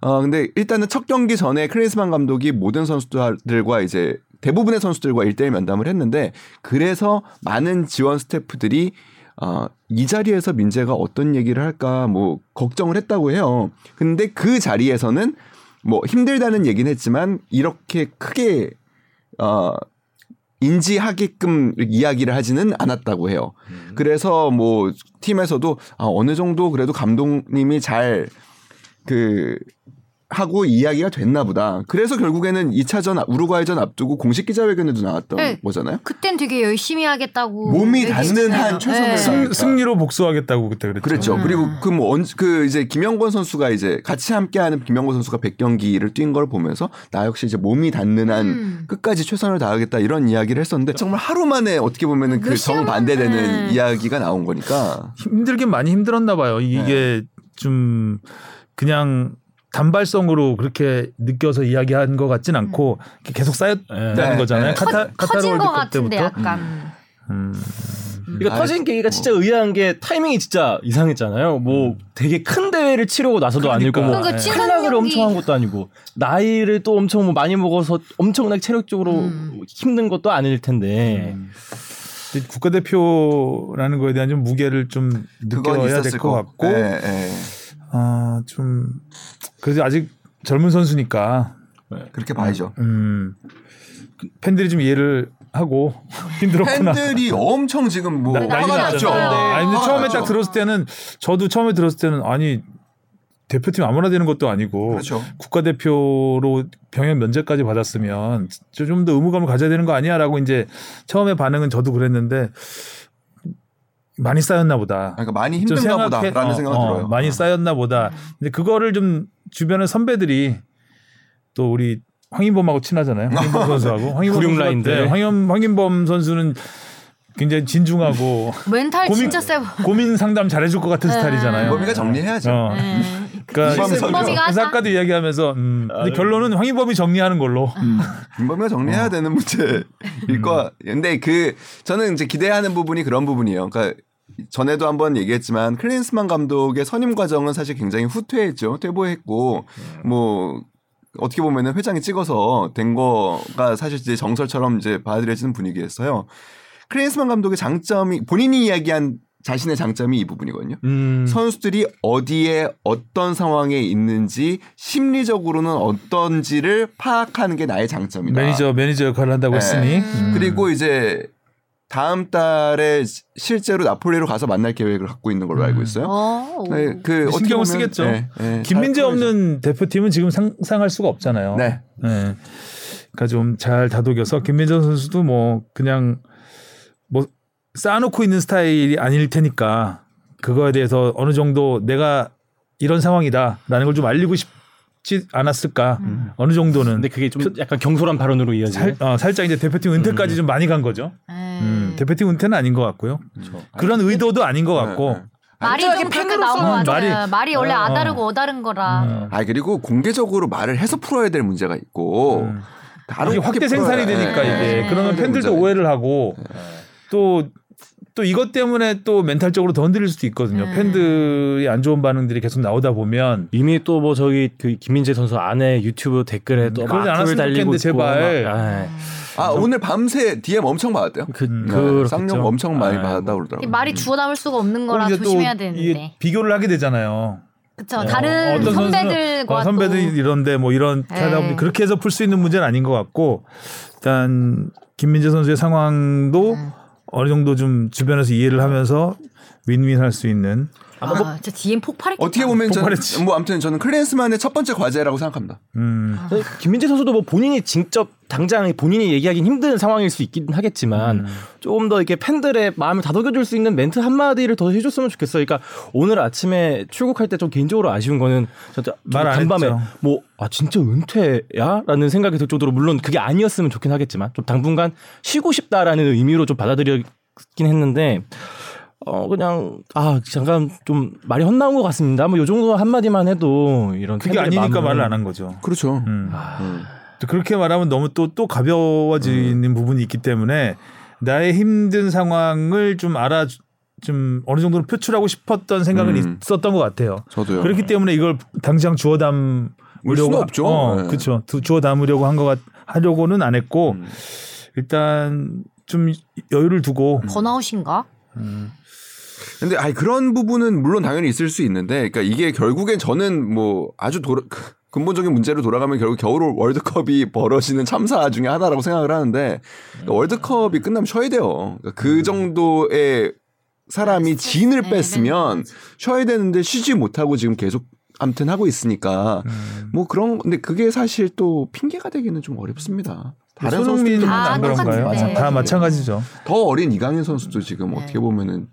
어, 근데 일단은 첫 경기 전에 클린스만 감독이 모든 선수들과 이제 대부분의 선수들과 1대1 면담을 했는데 그래서 많은 지원 스태프들이 어, 이 자리에서 민재가 어떤 얘기를 할까 뭐 걱정을 했다고 해요. 근데 그 자리에서는 뭐 힘들다는 얘기는 했지만 이렇게 크게 어 인지하게끔 이야기를 하지는 않았다고 해요. 그래서 뭐 팀에서도 아, 어느 정도 그래도 감독님이 잘 그 하고 이야기가 됐나 보다. 그래서 결국에는 2차전 우루과이전 앞두고 공식 기자회견에도 나왔던 네. 거잖아요. 그땐 되게 열심히 하겠다고. 몸이 닿는. 한 최선을 네. 승, 승리로 복수하겠다고 그때 그랬죠. 그렇죠. 음. 그리고 그뭐 그 이제 김영권 선수가 이제 같이 함께하는 김영권 선수가 100경기를 뛴 걸 보면서 나 역시 이제 몸이 닿는 한 음. 끝까지 최선을 다하겠다 이런 이야기를 했었는데 정말 하루 만에 어떻게 보면은 그 정반대되는 만에. 이야기가 나온 거니까 힘들긴 많이 힘들었나 봐요. 이게 네. 좀 그냥 단발성으로 그렇게 느껴서 이야기한 것 같진 않고 계속 쌓였다는 네. 거잖아요. 네. 카타, 카타르 터진 것 월드컵 같은데 때부터. 약간. 음. 이거 아, 터진 계기가 진짜 의아한 게 타이밍이 진짜 이상했잖아요. 뭐 되게 큰 대회를 치르고 나서도 그러니까. 아니고 뭐 그러니까 찐 탈락을 경기. 엄청 한 것도 아니고 나이를 또 엄청 뭐 많이 먹어서 엄청나게 체력적으로 음. 힘든 것도 아닐 텐데 음. 국가대표라는 거에 대한 좀 무게를 좀 느껴야 될것거 같고 예, 예. 아, 좀 그래도 아직 젊은 선수니까 그렇게 봐야죠. 음, 팬들이 좀 이해를 하고 [LAUGHS] 힘들었구나. 팬들이 엄청 지금 뭐 나- 난리가 났죠. 네. 아니 근데 화가 처음에 났죠. 딱 들었을 때는 저도 처음에 들었을 때는 아니 대표팀 아무나 되는 것도 아니고 그렇죠. 국가대표로 병역 면제까지 받았으면 좀 더 의무감을 가져야 되는 거 아니야라고 이제 처음에 반응은 저도 그랬는데 많이 쌓였나 보다. 그러니까 많이 좀 힘든가 생각해- 보다라는 어, 생각이 어, 들어요. 많이 쌓였나 보다. 근데 그거를 좀 주변의 선배들이 또 우리 황인범하고 친하잖아요. 황인범 [LAUGHS] 선수하고 황인범 라인들. 네, 황인, 황인범 선수는 굉장히 진중하고 [LAUGHS] 멘탈 고민- 진짜 세고. 고민 상담 잘해줄 것 같은 네. 스타일이잖아요. 범이가 정리해야죠. 어. 네. 그러니까 이범 선수. 범이가 그래서 하자. 아까도 이야기하면서 음, 근데 아, 결론은 황인범이 정리하는 걸로. 김범이가 정리해야 어. 되는 문제일 음. 거. 근데 그 저는 이제 기대하는 부분이 그런 부분이에요. 그러니까 전에도 한번 얘기했지만 클린스만 감독의 선임 과정은 사실 굉장히 후퇴했죠. 퇴보했고 뭐 어떻게 보면은 회장이 찍어서 된 거가 사실 이제 정설처럼 이제 받아들여지는 분위기였어요. 클린스만 감독의 장점이 본인이 이야기한 자신의 장점이 이 부분이거든요. 음. 선수들이 어디에 어떤 상황에 있는지 심리적으로는 어떤지를 파악하는 게 나의 장점이다. 매니저 매니저 역할을 한다고 네. 했으니. 음. 그리고 이제 다음 달에 시- 실제로 나폴리로 가서 만날 계획을 갖고 있는 걸로 알고 있어요. 어. 네, 그 어떻게 신경을 보면- 쓰겠죠. 네, 네, 김민재 잘 없는 대표팀은 지금 상상할 수가 없잖아요. 네. 네. 그러니까 좀 잘 다독여서 김민재 선수도 뭐 그냥 뭐 쌓아놓고 있는 스타일이 아닐 테니까 그거에 대해서 어느 정도 내가 이런 상황이다라는 걸 좀 알리고 싶지 않았을까 어느 정도는 근데 그게 좀 약간 경솔한 발언으로 이어지는. 살, 어, 살짝 이제 대표팀 은퇴까지 좀 많이 간 거죠. 음, 에이. 대표팀 은퇴는 아닌 것 같고요. 그런 의도도 아닌 것 같고. 네, 네. 말이 좀 그렇게 나온 거 같아요. 말이- 말이, 원래 어, 어. 아다르고 어다른 거라. 음. 아 그리고 공개적으로 말을 해서 풀어야 될 문제가 있고 음. 다른 이게 확대 생산이 되니까 네. 이게 네. 그러면 팬들도 오해를 하고 또 또 이것 때문에 또 멘탈적으로 더 흔들릴 수도 있거든요. 네. 팬들이 안 좋은 반응들이 계속 나오다 보면 이미 또 뭐 저기 그 김민재 선수 아내 유튜브 댓글에 또 음, 그러지 막 않았으면 글 달리고 있고 제발. 막, 아, 아 오늘 밤새 DM 엄청 받았대요. 그 음. 네. 쌍욕 엄청 많이 아, 받았다 뭐. 그러더라고요. 말이 주워 담을 수가 없는 거라 이제 또 조심해야 되는데. 비교를 하게 되잖아요. 그쵸. 어, 다른 선배들과 어, 선배들 또. 이런데 뭐 이런 하다 보니 네. 그렇게 해서 풀 수 있는 문제는 아닌 것 같고 일단 김민재 선수의 상황도 음. 어느 정도 좀 주변에서 이해를 하면서 윈윈할 수 있는 아, 진짜 DM 폭발했겠다. 어떻게 보면 폭발했지. 저는 뭐 아무튼 저는 클랜스만의 첫 번째 과제라고 생각합니다. 음, 아. 김민재 선수도 뭐 본인이 직접 당장 본인이 얘기하긴 힘든 상황일 수 있긴 하겠지만 음. 조금 더 이렇게 팬들의 마음을 다독여줄 수 있는 멘트 한 마디를 더 해줬으면 좋겠어요. 그러니까 오늘 아침에 출국할 때 좀 개인적으로 아쉬운 거는 진짜 말안 간밤에. 뭐 아 진짜 은퇴야라는 생각이 들 정도로 물론 그게 아니었으면 좋긴 하겠지만 좀 당분간 쉬고 싶다라는 의미로 좀 받아들였긴 했는데. 어 그냥 아 잠깐 좀 말이 헛나온 것 같습니다. 뭐 요 정도 한 마디만 해도 이런 그게 아니니까 말을 안 한 거죠. 그렇죠. 음. 음. 또 그렇게 말하면 너무 또또 가벼워지는 부분이 있기 때문에 나의 힘든 상황을 좀 알아 좀 어느 정도는 표출하고 싶었던 생각은 음. 있었던 것 같아요. 저도요. 그렇기 때문에 이걸 당장 주워 담으려고 없죠. 어, 네. 그렇죠. 주워 담으려고 한것 같, 하려고는 안 했고 음. 일단 좀 여유를 두고 번아웃인가? 근데 아니 그런 부분은 물론 당연히 있을 수 있는데 그러니까 이게 결국엔 저는 뭐 아주 도라, 근본적인 문제로 돌아가면 결국 겨울 월드컵이 벌어지는 참사 중에 하나라고 생각을 하는데 그러니까 월드컵이 끝나면 쉬어야 돼요. 그러니까 그 정도의 사람이 진을 네, 뺐으면 네. 쉬어야 되는데 쉬지 못하고 지금 계속 아무튼 하고 있으니까 음. 뭐 그런 근데 그게 사실 또 핑계가 되기는 좀 어렵습니다. 다른 손흥민은 선수들도 다안 그런가요? 똑같은데. 다 마찬가지죠. 더 어린 이강인 선수도 지금 네. 어떻게 보면은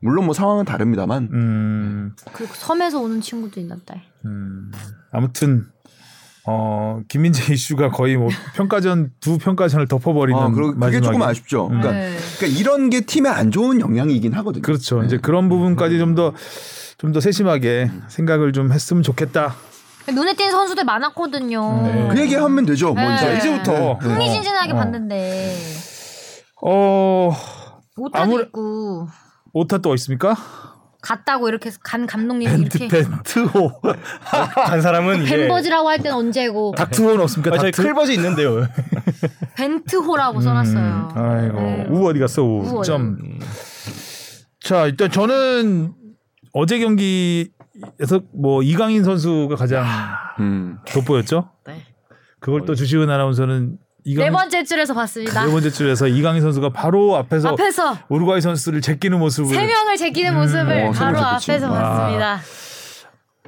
물론 뭐 상황은 다릅니다만 음, 그리고 섬에서 오는 친구도 있는데. 음. 아무튼 어 김민재 [LAUGHS] 이슈가 거의 뭐 평가전 두 평가전을 덮어버리는 아, 그리고 그게 마지막에. 조금 아쉽죠. 그러니까, 네. 그러니까 이런 게 팀에 안 좋은 영향이긴 하거든요. 그렇죠. 네. 이제 그런 부분까지 좀 더 좀더 세심하게 생각을 좀 했으면 좋겠다. 눈에 띈 선수들 많았거든요. 네. 그 얘기 하면 되죠. 뭐 네. 이제 이제부터 흥미진진하게 어. 봤는데 어 오타도 아무래- 있고 오타 또 있습니까? 갔다고 이렇게 간 감독님이 벤트 이렇게 벤트호 간 사람은 벤버즈라고 할 땐 언제고 닥트호는 없습니까? 아, 저희? 클버지 있는데요. [LAUGHS] 벤트호라고 써놨어요. 음, 아이고 네. 우 어디 갔어 우. 우. 점. 자 일단 저는 어제 경기 에서 뭐 이강인 선수가 가장 음. 돋보였죠. 네. 그걸 또 주시은 아나운서는 네 이강인 번째 줄에서 봤습니다. 네 번째 줄에서 이강인 선수가 바로 앞에서 앞에서 우루과이 선수를 제끼는 모습을 세 명을 제끼는 모습을 어, 세 바로. 앞에서 와. 봤습니다.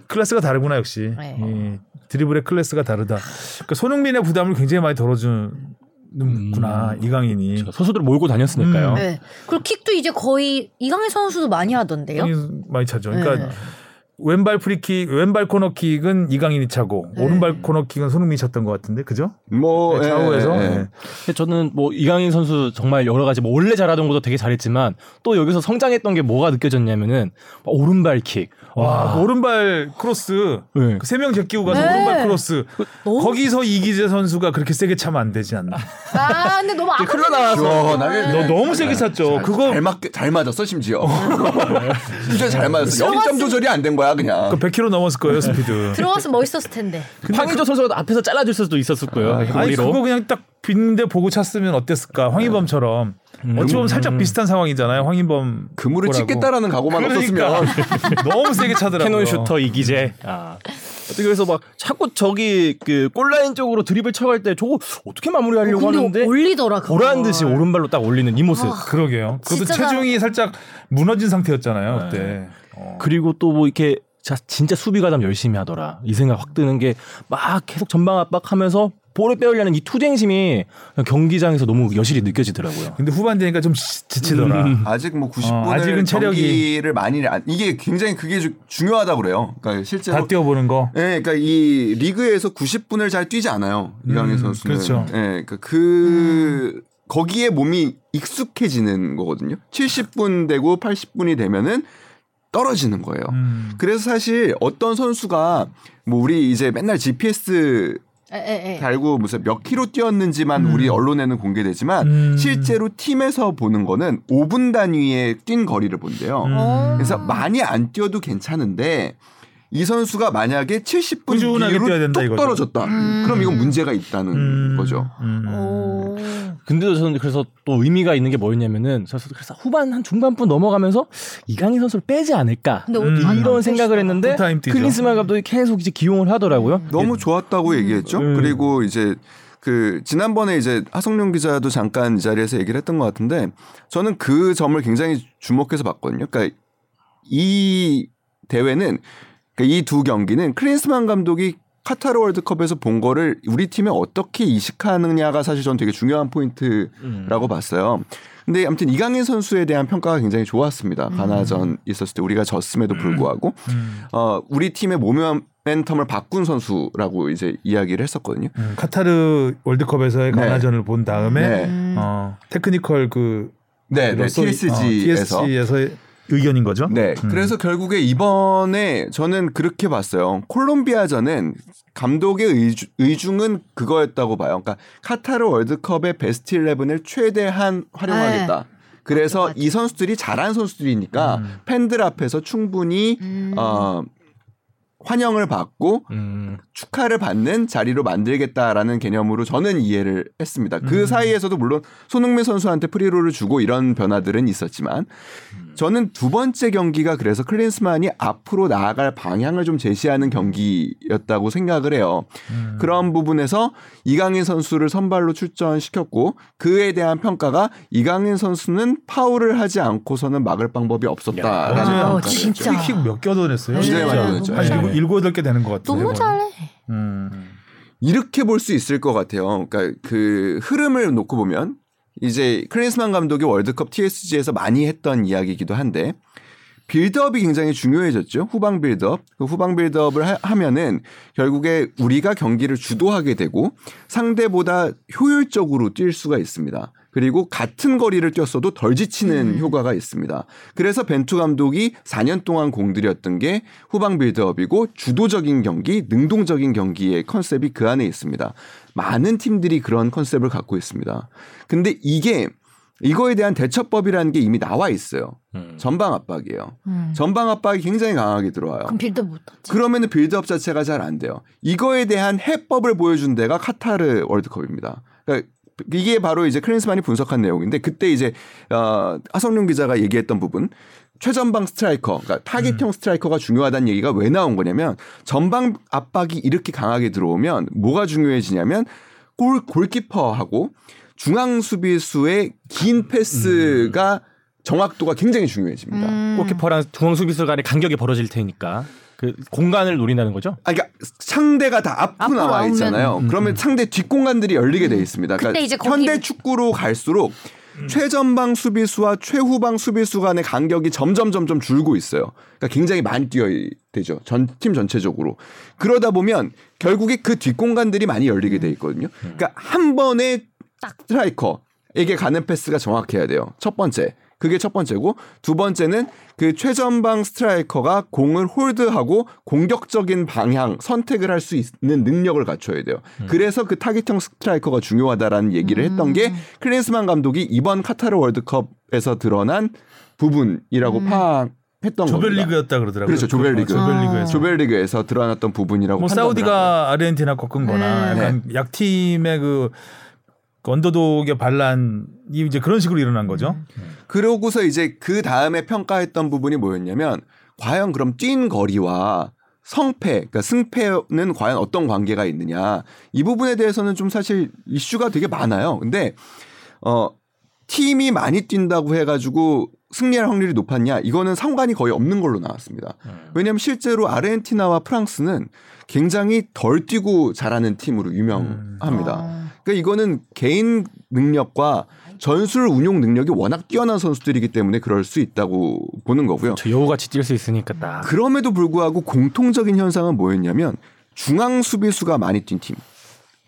클래스가 다르구나 역시 네. 이 드리블의 클래스가 다르다. 그러니까 손흥민의 부담을 굉장히 많이 덜어주는구나 이강인이. 저 선수들 몰고 다녔으니까요. 음. 네. 그리고 킥도 이제 거의 이강인 선수도 많이 하던데요. 많이 차죠. 그러니까 네. 왼발 프리킥, 왼발 코너킥은 이강인이 차고 네. 오른발 코너킥은 손흥민이 찼던 것 같은데, 그죠? 뭐 네, 예, 좌우에서. 예, 예. 네. 저는 뭐 이강인 선수 정말 여러 가지 뭐 원래 잘하던 것도 되게 잘했지만 또 여기서 성장했던 게 뭐가 느껴졌냐면은 오른발 킥. 와, 와. 오른발 크로스. 네. 그세명 제끼고 가서 네. 오른발 크로스. 너무- 거기서 이기재 선수가 그렇게 세게 차면 안 되지 않나? 아 근데 너무 아까 흘러나와서 너 너무 세게 찼죠. 그거 잘, 맞, 잘 맞았어 심지어. [LAUGHS] 심지어 잘 맞았어. 영점 조절이 안 된 거야 그냥. 그 100km 넘었을 거예요, 스피드. [LAUGHS] 들어갔으면 멋있었을 텐데. 황의조 선수가 앞에서 잘라줄 수도 있었을 거예요. 아니 머리로. 그거 그냥 딱 빈데 보고 찼으면 어땠을까? 황인범처럼 어찌 보면 살짝 비슷한 상황이잖아요. 황인범 그물을 거라고. 찢겠다라는 각오만 없었으면 [LAUGHS] 너무 세게 차더라고요. 캐논 슈터 이기재. 아. 어떻게 그래서 막 자꾸 저기 그 골라인 쪽으로 드리블 쳐갈 때 저거 어떻게 마무리하려고 근데 하는데 올리더라. 그걸. 보란 듯이 오른발로 딱 올리는 이 모습. 그러게요. 그것도 체중이 살짝 무너진 상태였잖아요 그때. 어. 그리고 또 뭐 이렇게 자, 진짜 수비 가담 열심히 하더라. 이 생각 확 드는 게 막 계속 전방 압박하면서 볼을 빼오려는 이 투쟁심이 경기장에서 너무 여실히 느껴지더라고요. 근데 후반 되니까 좀 지- 지치더라. 음. 아직 뭐 90분을 어, 아직은 체력이- 경기를 많이 안, 이게 굉장히 그게 주- 중요하다고 그래요. 그러니까 실제로 다 뛰어보는 거. 예, 그러니까 이 리그에서 90분을 잘 뛰지 않아요. 이강인 음, 선수는. 그렇죠. 예, 그러니까 그 거기에 몸이 익숙해지는 거거든요. 70분 되고 80분이 되면은 떨어지는 거예요. 음. 그래서 사실 어떤 선수가 뭐 우리 이제 맨날 GPS 달고 무슨 몇 킬로 뛰었는지만 우리 언론에는 공개되지만 음. 실제로 팀에서 보는 거는 5분 단위의 뛴 거리를 본대요. 음. 어. 그래서 많이 안 뛰어도 괜찮은데 이 선수가 만약에 70분 꾸준하게 뒤로 뛰어야 된다 뚝 이거죠. 떨어졌다. 음. 그럼 이건 문제가 있다는 음. 거죠. 음. 오. 근데도 저는 그래서 또 의미가 있는 게 뭐였냐면은 그래서 후반 한 중반부 넘어가면서 이강인 선수를 빼지 않을까 근데 음. 이런 생각을 했는데. 클린스만 감독이 계속 이제 기용을 하더라고요. 너무 좋았다고 얘기했죠. 음. 그리고 이제 그 지난번에 이제 하성룡 기자도 잠깐 이 자리에서 얘기를 했던 것 같은데 저는 그 점을 굉장히 주목해서 봤거든요. 그러니까 이 대회는 그러니까 이두 경기는 클린스만 감독이 카타르 월드컵에서 본 거를 우리 팀에 어떻게 이식하느냐가 사실 저는 되게 중요한 포인트라고 봤어요. 근데 아무튼 이강인 선수에 대한 평가가 굉장히 좋았습니다. 가나전 있었을 때 우리가 졌음에도 불구하고 음. 어, 우리 팀의 모멘텀을 바꾼 선수라고 이제 이야기를 했었거든요. 음. 카타르 월드컵에서의 네. 가나전을 본 다음에 네. 음. 어, 테크니컬 그 네, 네, 로서- 어, TSG에서. TSG에서 의 의견인 거죠. 네. 음. 그래서 결국에 이번에 저는 그렇게 봤어요. 콜롬비아전은 감독의 의주, 의중은 그거였다고 봐요. 그러니까 카타르 월드컵의 베스트 11을 최대한 활용하겠다. 그래서 맞아. 이 선수들이 잘한 선수들이니까 음. 팬들 앞에서 충분히 음. 어, 환영을 받고 음. 축하를 받는 자리로 만들겠다라는 개념으로 저는 이해를 했습니다. 그 음. 사이에서도 물론 손흥민 선수한테 프리로를 주고 이런 변화들은 있었지만 저는 두 번째 경기가 그래서 클린스만이 앞으로 나아갈 방향을 좀 제시하는 경기였다고 생각을 해요. 음. 그런 부분에서 이강인 선수를 선발로 출전시켰고 그에 대한 평가가 이강인 선수는 파울을 하지 않고서는 막을 방법이 없었다라는 야, 아, 평가를 진짜. 했죠. 킥몇개 얻어냈어요. 네, 많이. 한 네. 일곱, 일곱 여덟 개 되는 것 같아요. 너무 잘해. 음. 이렇게 볼 수 있을 것 같아요. 그러니까 그 흐름을 놓고 보면 이제 클린스만 감독이 월드컵 TSG에서 많이 했던 이야기이기도 한데 빌드업이 굉장히 중요해졌죠. 후방 빌드업. 그 후방 빌드업을 하, 하면은 결국에 우리가 경기를 주도하게 되고 상대보다 효율적으로 뛸 수가 있습니다. 그리고 같은 거리를 뛰었어도 덜 지치는 효과가 있습니다. 그래서 벤투 감독이 4년 동안 공들였던 게 후방 빌드업이고 주도적인 경기, 능동적인 경기의 컨셉이 그 안에 있습니다. 많은 팀들이 그런 컨셉을 갖고 있습니다. 근데 이게 이거에 대한 대처법이라는 게 이미 나와 있어요. 음. 전방 압박이에요. 음. 전방 압박이 굉장히 강하게 들어와요. 그럼 build 못 하지. 그러면은 빌드업 자체가 잘 안 돼요. 이거에 대한 해법을 보여준 데가 카타르 월드컵입니다. 그러니까 이게 바로 이제 클린스만이 분석한 내용인데 그때 이제 어, 하성룡 기자가 얘기했던 부분 최전방 스트라이커, 그러니까 타깃형 스트라이커가 중요하다는 얘기가 왜 나온 거냐면 전방 압박이 이렇게 강하게 들어오면 뭐가 중요해지냐면 골 골키퍼하고 중앙 수비수의 긴 패스가 정확도가 굉장히 중요해집니다. 음. 골키퍼랑 중앙 수비수 간의 간격이 벌어질 테니까 그 공간을 노린다는 거죠. 아, 그러니까 상대가 다 앞으로 앞으로 나와 있잖아요. 음, 그러면 상대 뒷공간들이 열리게 돼 있습니다. 그때 이제 거기- 현대 축구로 갈수록 최전방 수비수와 최후방 수비수 간의 간격이 점점 점점 줄고 있어요. 그러니까 굉장히 많이 뛰어야 되죠. 전 팀 전체적으로. 그러다 보면 결국에 그 뒷공간들이 많이 열리게 돼 있거든요. 그러니까 한 번에 스트라이커에게 가는 패스가 정확해야 돼요. 첫 번째. 그게 첫 번째고 두 번째는 그 최전방 스트라이커가 공을 홀드하고 공격적인 방향 선택을 할 수 있는 능력을 갖춰야 돼요. 그래서 그 타깃형 스트라이커가 중요하다라는 얘기를 했던 게 클린스만 감독이 이번 카타르 월드컵에서 드러난 부분이라고 파악했던 겁니다. 조별리그였다 그러더라고요. 그렇죠. 조별리그. 어, 조별리그에서. 조별리그에서 드러났던 부분이라고 뭐 사우디가 아르헨티나 꺾은 거나 네. 약간 약팀의 그 언더독의 반란이 이제 그런 식으로 일어난 거죠. 그러고서 이제 그 다음에 평가했던 부분이 뭐였냐면 과연 그럼 뛴 거리와 성패, 그러니까 승패는 과연 어떤 관계가 있느냐 이 부분에 대해서는 좀 사실 이슈가 되게 많아요. 근데 어 팀이 많이 뛴다고 해가지고 승리할 확률이 높았냐? 이거는 상관이 거의 없는 걸로 나왔습니다. 왜냐하면 실제로 아르헨티나와 프랑스는 굉장히 덜 뛰고 잘하는 팀으로 유명합니다. 어. 그러니까 이거는 개인 능력과 전술 운용 능력이 워낙 뛰어난 선수들이기 때문에 그럴 수 있다고 보는 거고요. 저 여우같이 뛸 수 있으니까 딱. 그럼에도 불구하고 공통적인 현상은 뭐였냐면 중앙 수비수가 많이 뛴 팀.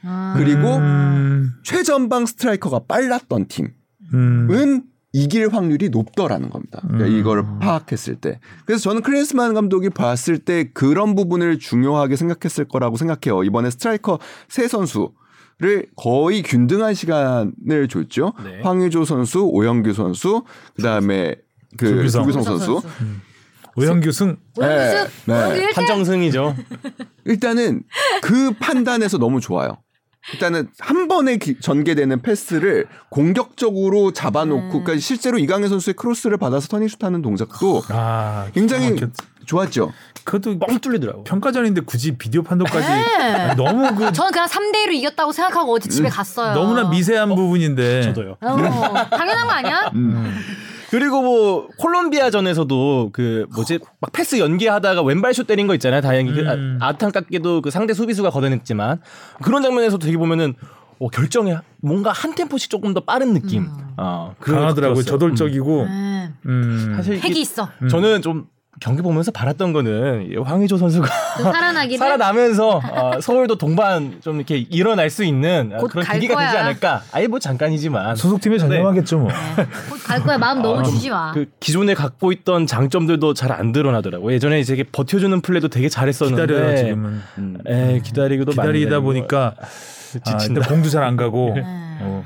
아. 그리고 음, 최전방 스트라이커가 빨랐던 팀은 음. 이길 확률이 높더라는 겁니다. 그러니까 음. 이걸 파악했을 때. 그래서 저는 크리스만 감독이 봤을 때 그런 부분을 중요하게 생각했을 거라고 생각해요. 이번에 스트라이커 세 선수 를 거의 균등한 시간을 줬죠. 네. 황의조 선수, 오영규 선수, 그다음에 그 조규성. 조규성 선수. 오영규 승 오영규 네. 오영규 일대 한정승이죠. 일단은 그 판단에서 너무 좋아요. 일단은 한 번에 기- 전개되는 패스를 공격적으로 잡아놓고, 그러니까 실제로 이강인 선수의 크로스를 받아서 터닝슛하는 동작도 아 굉장히 기가 막혔- 좋았죠. 그것도 뻥 뚫리더라고. 평가전인데 굳이 비디오 판독까지 네. 너무 그 저는 그냥 3대 1로 이겼다고 생각하고 어제 집에 갔어요. 너무나 미세한 부분인데 저도요. 어, 당연한 거 아니야? 그리고 뭐 콜롬비아전에서도 그 뭐지 막 패스 연계하다가 왼발슛 때린 거 있잖아요. 다행히 그 음. 아, 아탄깝게도 그 상대 수비수가 걷어냈지만 그런 장면에서 되게 보면은 어, 결정에 뭔가 한 템포씩 조금 더 빠른 느낌. 어, 그런 강하더라고요. 저돌적이고 음. 음. 사실 이게 핵이 있어. 저는 좀 경기 보면서 바랐던 거는 이 황의조 선수가. [LAUGHS] 살아나면서 어, 서울도 동반 좀 이렇게 일어날 수 있는 어, 곧 그런 갈 계기가 되지 거야. 않을까. 아예 뭐 잠깐이지만 소속팀에 전념하겠죠 뭐. 갈 거야. 마음 너무 주지 마. 그 기존에 갖고 있던 장점들도 잘 안 드러나더라고요. 예전에 이제 이렇게 버텨주는 플레이도 되게 잘했었는데 기다려요 지금은. 음, 에 기다리고도 많이 기다리다 기다리고 보니까 아, [LAUGHS] 지친다. 일단 공도 잘 안 가고 네. 어,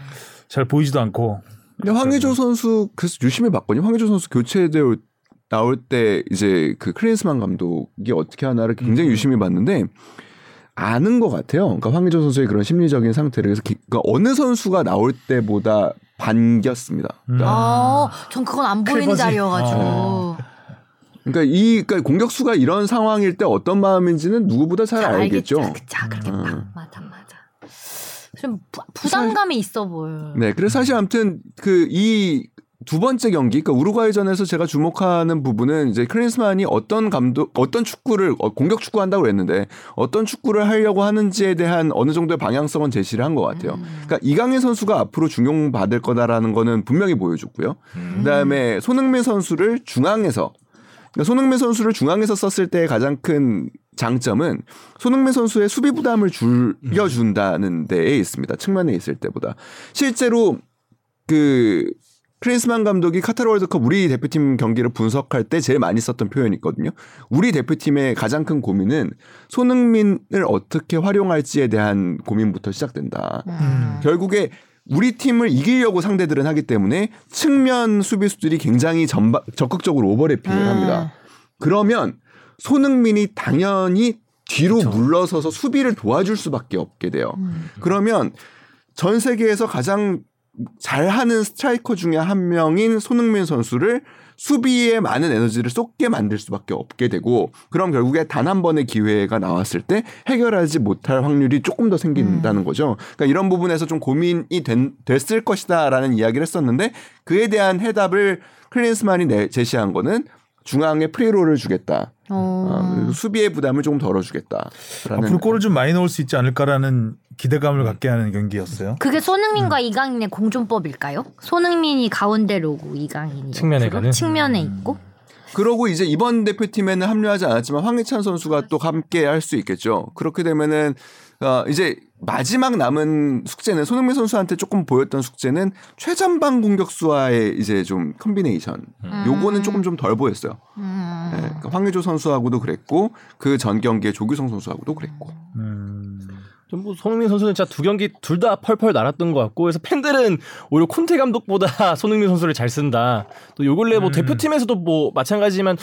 잘 보이지도 않고 근데 황의조 선수 그래서 유심히 봤거든요. 황의조 선수 교체되어 나올 때 이제 그 클린스만 감독이 어떻게 하나를 굉장히 유심히 봤는데 아는 것 같아요. 그러니까 황의조 선수의 그런 심리적인 상태를 그래서 기- 그러니까 어느 선수가 나올 때보다 반겼습니다. 그러니까, 어, 전 그건 안 보이는. 자리여가지고. 그러니까 이 그러니까 공격수가 이런 상황일 때 어떤 마음인지는 누구보다 잘 알겠죠. 자, 그렇겠다. 음. 맞아, 맞아. 좀 부, 부담감이 있어 보여. 네, 그래서 사실 아무튼 그 이 두 번째 경기, 그러니까 우루과이전에서 제가 주목하는 부분은 이제 클린스만이 어떤 감독, 어떤 축구를 어, 공격 축구 한다고 그랬는데 어떤 축구를 하려고 하는지에 대한 어느 정도의 방향성은 제시를 한 것 같아요. 그러니까 이강인 선수가 앞으로 중용 받을 거다라는 거는 분명히 보여줬고요. 그다음에 손흥민 선수를 중앙에서 그러니까 손흥민 선수를 중앙에서 썼을 때 가장 큰 장점은 손흥민 선수의 수비 부담을 줄여준다는 데에 있습니다. 측면에 있을 때보다 실제로 그 크리스만 감독이 카타르 월드컵 우리 대표팀 경기를 분석할 때 제일 많이 썼던 표현이 있거든요. 우리 대표팀의 가장 큰 고민은 손흥민을 어떻게 활용할지에 대한 고민부터 시작된다. 음. 결국에 우리 팀을 이기려고 상대들은 하기 때문에 측면 수비수들이 굉장히 전방, 적극적으로 오버래핑을 음. 합니다. 그러면 손흥민이 당연히 뒤로 물러서서 수비를 도와줄 수밖에 없게 돼요. 음. 그러면 전 세계에서 가장 잘하는 스트라이커 중에 한 명인 손흥민 선수를 수비에 많은 에너지를 쏟게 만들 수밖에 없게 되고 그럼 결국에 단 한 번의 기회가 나왔을 때 해결하지 못할 확률이 조금 더 생긴다는 거죠. 그러니까 이런 부분에서 좀 고민이 된, 됐을 것이다라는 이야기를 했었는데 그에 대한 해답을 클린스만이 내, 제시한 거는 중앙에 프리롤을 주겠다. 어, 어. 수비의 부담을 조금 덜어주겠다. 앞으로 골을 좀 많이 넣을 수 있지 않을까라는 기대감을 갖게 하는 경기였어요. 그게 손흥민과 음. 이강인의 공존법일까요? 손흥민이 가운데로 오고 이강인이 측면에 옆으로? 가는? 측면에 있고 그러고 이제 이번 대표팀에는 합류하지 않았지만 황희찬 선수가 또 함께 할 수 있겠죠. 그렇게 되면은 어 이제 마지막 남은 숙제는 손흥민 선수한테 조금 보였던 숙제는 최전방 공격수와의 이제 좀 combination. 요거는 조금 좀 덜 보였어요. 음. 예, 그러니까 황의조 선수하고도 그랬고 그 전 경기에 조규성 선수하고도 그랬고. 음. 좀뭐 손흥민 선수는 진짜 두 경기 둘 다 펄펄 날았던 것 같고 그래서 팬들은 오히려 콘테 감독보다 [LAUGHS] 손흥민 선수를 잘 쓴다. 또 요 근래 뭐 대표팀에서도 뭐 마찬가지지만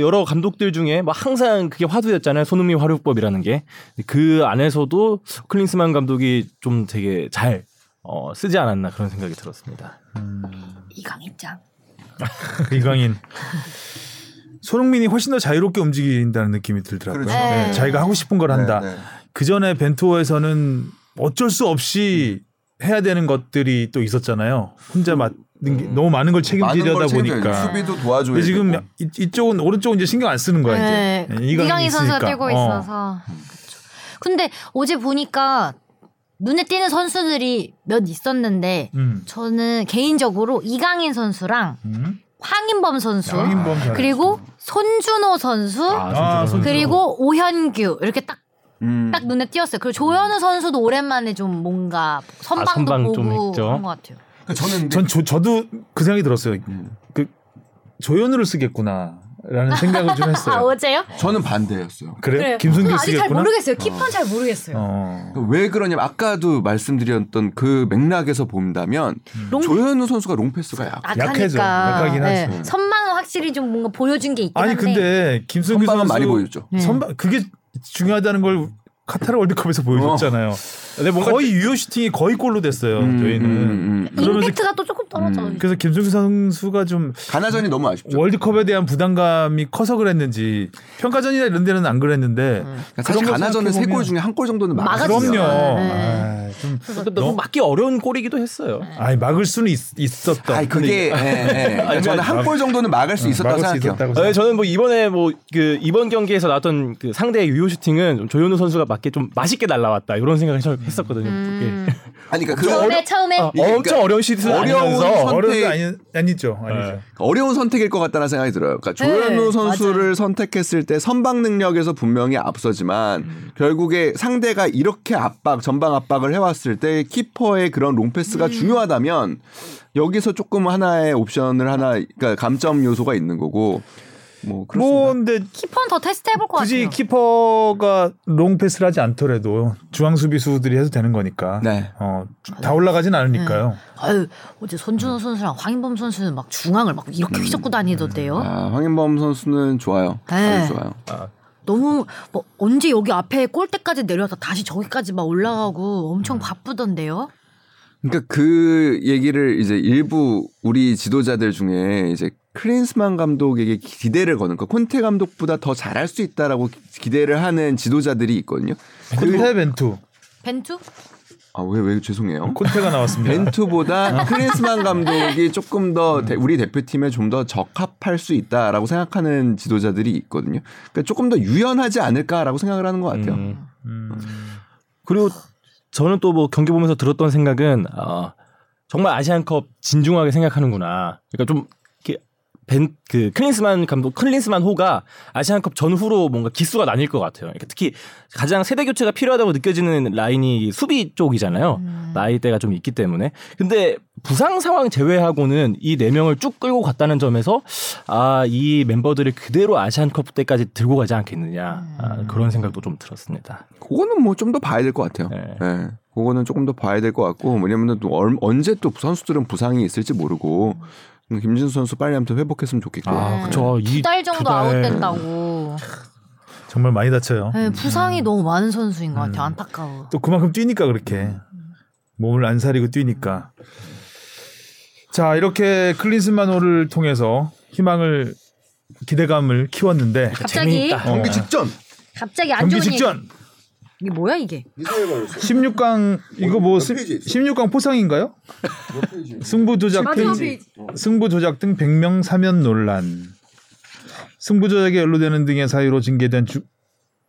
여러 감독들 중에 뭐 항상 그게 화두였잖아요. 손흥민 활용법이라는 게. 그 안에서도 클린스만 감독이 좀 되게 잘 어, 쓰지 않았나 그런 생각이 들었습니다. 이강인 짱. 그 이강인 손흥민이 훨씬 더 자유롭게 움직인다는 느낌이 들더라고요. 그렇죠. 네, 네. 자기가 하고 싶은 걸 한다. 네, 네. 그 전에 벤투어에서는 어쩔 수 없이 해야 되는 것들이 또 있었잖아요. 혼자 맡는 게 너무 많은 걸 음. 책임지려다. 보니까. 수비도 도와줘야 지금 되고. 이, 이쪽은 오른쪽은 이제 신경 안 쓰는 거야 네, 이제. 이강인 선수가. 뛰고 어. 있어서. 그쵸. 근데 어제 보니까 눈에 띄는 선수들이 몇 있었는데 음. 저는 개인적으로 이강인 선수랑 음. 황인범 선수 잘했어. 그리고 손준호 선수 아, 손준호. 그리고 오현규 이렇게 딱 딱 음. 눈에 띄었어요. 그리고 조현우 선수도 오랜만에 좀 뭔가 선방도 아, 선방 보고 좀 했죠. 한것 같아요. 그러니까 저는 전 저, 저도 그 생각이 들었어요. 음. 그 조연우를 쓰겠구나 라는 생각을 좀 [LAUGHS] 아 했어요. 어제요? 저는 반대였어요. 그래? 그래요. 김승규 그건 아직 잘 쓰겠구나. 모르겠어요. 키퍼는 잘 모르겠어요. 어. 그왜 그러냐면 아까도 말씀드렸던 그 맥락에서 본다면 롱 조현우 선수가 롱패스가 약. 약하니까. 약하긴 네. 하지. 선방은 확실히 좀 뭔가 보여준 게 있긴 아니 한데. 근데 김승규 선방은 선수 많이 보여줬죠. 네. 선방 그게 중요하다는 걸 카타르 월드컵에서 보여줬잖아요. 근데 뭔가 거의 유효 슈팅이 거의 골로 됐어요. 음, 저희는. 음, 음. 그러면서- 임팩트가 또 조금 떨어져. 음. 그래서 김승규 선수가 좀 가나전이 너무 아쉽죠. 월드컵에 대한 부담감이 커서 그랬는지 평가전이나 이런 데는 안 그랬는데 그러니까 사실 가나전은 세 골 중에 한 골 정도는. 막았어요. 그럼요. 네. 아, 좀 너무 막기 어려운 골이기도 했어요. 아니 막을 수는 있, 있었다. 아니 그게 예, 예. 그러니까 저는 한 골 정도는 막을 수 있었다고 막을 수 생각해요. 있었다고 네, 저는 뭐 이번에 뭐 그 이번 경기에서 나왔던 그 상대의 유효 슈팅은 좀 조현우 선수가 맞게 좀 맛있게 날라왔다 이런 생각을 저- 했었거든요. 음. 아니 그러니까 그 처음에 어려, 처음에 어, 이게 엄청 그러니까 어려운 슛을 어려운 선택- 아니, 아니죠. 아니죠. 네. 어려운 선택일 것 같다는 생각이 들어요. 그러니까 조현우 네, 선수를 선택했을 때 선방 능력에서 분명히 앞서지만 결국에 상대가 이렇게 압박, 전방 압박을 해왔을 때 키퍼의 그런 롱패스가 음. 중요하다면 여기서 조금 하나의 옵션을 하나, 그러니까 감점 요소가 있는 거고 뭐 그렇습니다. 뭐 근데 키퍼는 더 테스트 해볼 것 굳이 같아요. 키퍼가 롱 패스를 하지 않더라도 중앙 수비수들이 해도 되는 거니까. 네. 어, 다 올라가진 않으니까요. 아유 어제 손준호 선수랑 황인범 선수는 막 중앙을 막 이렇게 휘젓고 다니던데요. 아, 황인범 선수는 좋아요. 네. 아주 좋아요. 너무 뭐 언제 여기 앞에 골대까지 내려와서 다시 저기까지 막 올라가고 엄청 바쁘던데요. 그러니까 그 얘기를 이제 일부 우리 지도자들 중에 이제 클린스만 감독에게 기대를 거는 거 콘테 감독보다 더 잘할 수 있다라고 기대를 하는 지도자들이 있거든요. 콘테 벤투. 벤투? 아왜 왜 죄송해요. 콘테가 나왔습니다. 벤투보다 [LAUGHS] 클린스만 감독이 조금 더 대- 우리 대표팀에 좀 더 적합할 수 있다라고 생각하는 지도자들이 있거든요. 그러니까 조금 더 유연하지 않을까라고 생각을 하는 것 같아요. 음. 음. 그리고 저는 또 뭐 경기 보면서 들었던 생각은 어, 정말 아시안컵 진중하게 생각하는구나. 그러니까 좀 벤, 그 클린스만 감독 클린스만 호가 아시안컵 전후로 뭔가 기수가 나뉠 것 같아요. 그러니까 특히 가장 세대 교체가 필요하다고 느껴지는 라인이 수비 쪽이잖아요. 나이대가 좀 있기 때문에. 근데 부상 상황 제외하고는 이 네 명을 쭉 끌고 갔다는 점에서 아 이 멤버들을 그대로 아시안컵 때까지 들고 가지 않겠느냐 아, 그런 생각도 좀 들었습니다. 그거는 뭐 좀 더 봐야 될 것 같아요. 네. 네. 그거는 조금 더 봐야 될 것 같고 왜냐면은 또 얼- 언제 또 선수들은 부상이 있을지 모르고 김진수 선수 빨리 아무튼 회복했으면 좋겠고. 아, 그쵸. 이두달 정도 두 달. 아웃된다고. 정말 많이 다쳐요. 네, 부상이 너무 많은 선수인 것 음. 같아요. 안타까워. 또 그만큼 뛰니까 그렇게 몸을 안 사리고 뛰니까. 자 이렇게 클린스만호를 통해서 희망을 기대감을 키웠는데 갑자기. 경기 직전 갑자기 안 경기 좋은 얘기. 직전 이게 뭐야 이게? 16강 이거 뭐몇 스- 페이지 있어? 16강 포상인가요? 승부 조작 등. 승부 조작 등 100명 사면 논란. 승부 조작에 연루되는 등의 사유로 징계된 주,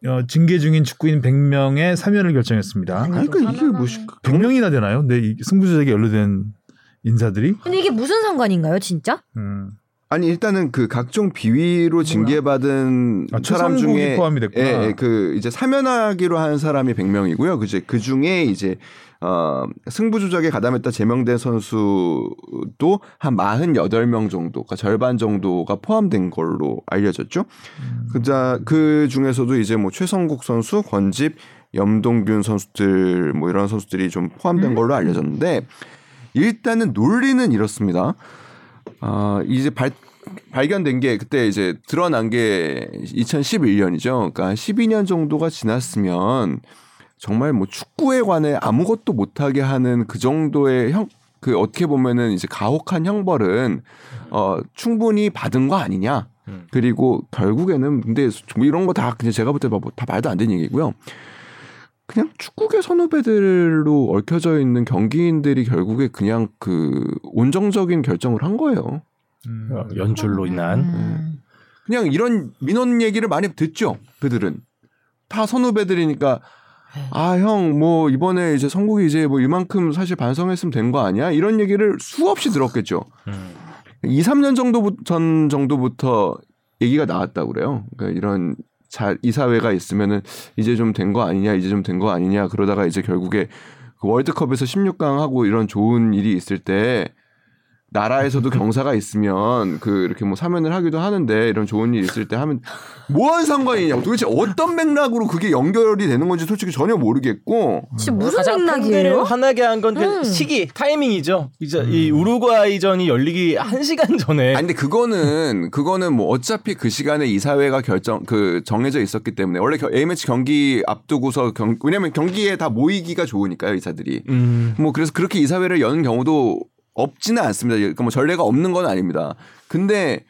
어, 징계 중인 축구인 100명의 사면을 결정했습니다. 아니 그러니까 이게 뭐 시- 100명이나 되나요? 네, 이 승부 조작에 연루된 인사들이? 근데 이게 무슨 상관인가요, 진짜? 음. 아니 일단은 그 각종 비위로 징계받은 아, 사람 중에 포함이 됐구나. 예, 예, 그 이제 사면하기로 한 사람이 100명이고요. 그제 그 중에 이제 어 승부 조작에 가담했다 제명된 선수도 한 48명 정도, 그러니까 절반 정도가 포함된 걸로 알려졌죠. 음. 그자 그 중에서도 이제 뭐 최성국 선수, 권집, 염동균 선수들 뭐 이런 선수들이 좀 포함된 걸로 알려졌는데 일단은 논리는 이렇습니다. 아 이제 발 발견된 게 그때 이제 드러난 게 2011년이죠. 그러니까 12년 정도가 지났으면 정말 뭐 축구에 관해 아무것도 못하게 하는 그 정도의 형 그 어떻게 보면은 이제 가혹한 형벌은 어 충분히 받은 거 아니냐. 음. 그리고 결국에는 근데 뭐 이런 거 다 그냥 제가 볼 때 다 말도 안 되는 얘기고요. 그냥 축구계 선후배들로 얽혀져 있는 경기인들이 결국에 그냥 그 온정적인 결정을 한 거예요. 음. 어, 연출로 인한 음. 그냥 이런 민원 얘기를 많이 듣죠. 그들은 다 선후배들이니까 네. 아형 뭐 이번에 이제 성국이 이제 뭐 이만큼 사실 반성했으면 된 거 아니야? 이런 얘기를 수없이 들었겠죠. 음. 2, 3년 정도 전 정도부터 얘기가 나왔다고 그래요. 그러니까 이런 자 이사회가 있으면은 이제 좀 된 거 아니냐, 이제 좀 된 거 아니냐 그러다가 이제 결국에 그 월드컵에서 16강 하고 이런 좋은 일이 있을 때 나라에서도 경사가 있으면 그 이렇게 뭐 사면을 하기도 하는데 이런 좋은 일 있을 때 하면 뭐한 상관이냐 도대체 어떤 맥락으로 그게 연결이 되는 건지 솔직히 전혀 모르겠고 진짜 무슨 맥락이에요? 화나게 한건그 음. 시기 타이밍이죠. 이제 이 우루과이전이 열리기 한 시간 전에 아니 근데 그거는 그거는 뭐 어차피 그 시간에 이사회가 결정 그 정해져 있었기 때문에 원래 겨- A매치 경기 앞두고서 경, 왜냐면 경기에 다 모이기가 좋으니까요 이사들이 음. 뭐 그래서 그렇게 이사회를 여는 경우도 없지는 않습니다. 그러니까 뭐 전례가 없는 건 아닙니다. 근데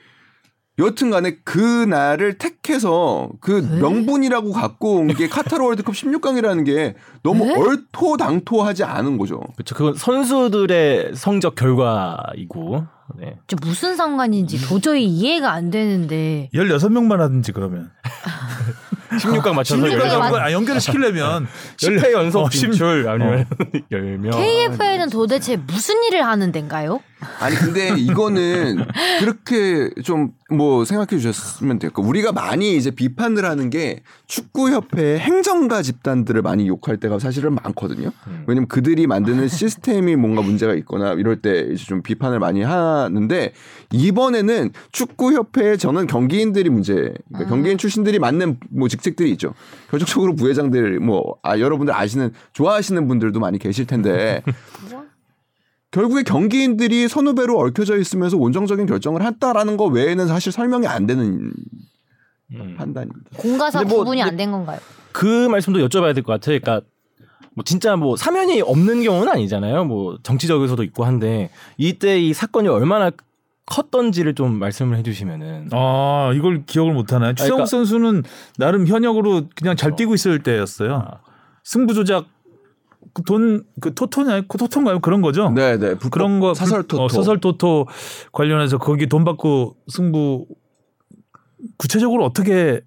여튼간에 그 날을 택해서 그 명분이라고 갖고 온 게 [LAUGHS] 카타르 월드컵 16강이라는 게 너무 네? 얼토당토하지 않은 거죠. 그렇죠. 그건 선수들의 성적 결과이고. 네. 진짜 무슨 상관인지 도저히 이해가 안 되는데 16명만 하든지 그러면. [LAUGHS] 16강 맞춰서 16강 열- 맞- 아, 연결을 시키려면 [LAUGHS] 10회 연속 어, 십- 진출 아니면 [LAUGHS] 10명. KFA는 도대체 무슨 일을 하는 데인가요? 아니 근데 이거는 그렇게 좀 뭐 생각해 주셨으면 될 거. 우리가 많이 이제 비판을 하는 게 축구 협회 행정가 집단들을 많이 욕할 때가 사실은 많거든요. 왜냐면 그들이 만드는 시스템이 뭔가 문제가 있거나 이럴 때 이제 좀 비판을 많이 하는데 이번에는 축구 협회에 저는 경기인들이 문제. 그러니까 경기인 출신들이 맡는 뭐 직책들이 있죠. 결정적으로 부회장들 뭐 아, 여러분들 아시는 좋아하시는 분들도 많이 계실 텐데 결국에 경기인들이 선후배로 얽혀져 있으면서 원정적인 결정을 했다라는 거 외에는 사실 설명이 안 되는 음. 판단입니다. 근데 뭐- 구분이 안 된 건가요? 그 말씀도 여쭤봐야 될 것 같아요. 그러니까 뭐 진짜 뭐 사면이 없는 경우는 아니잖아요. 뭐 정치적에서도 있고 한데 이때 이 사건이 얼마나 컸던지를 좀 말씀을 해주시면은 아 이걸 기억을 못 하나요? 추성욱 그러니까- 선수는 나름 현역으로 그냥 잘 뛰고 있을 때였어요. 아. 승부 조작 돈 그 토토냐 토토인가요? 그런 거죠. 네, 네. 불법 그런 거 사설 토토. 어, 사설 토토 관련해서 거기 돈 받고 승부 구체적으로 어떻게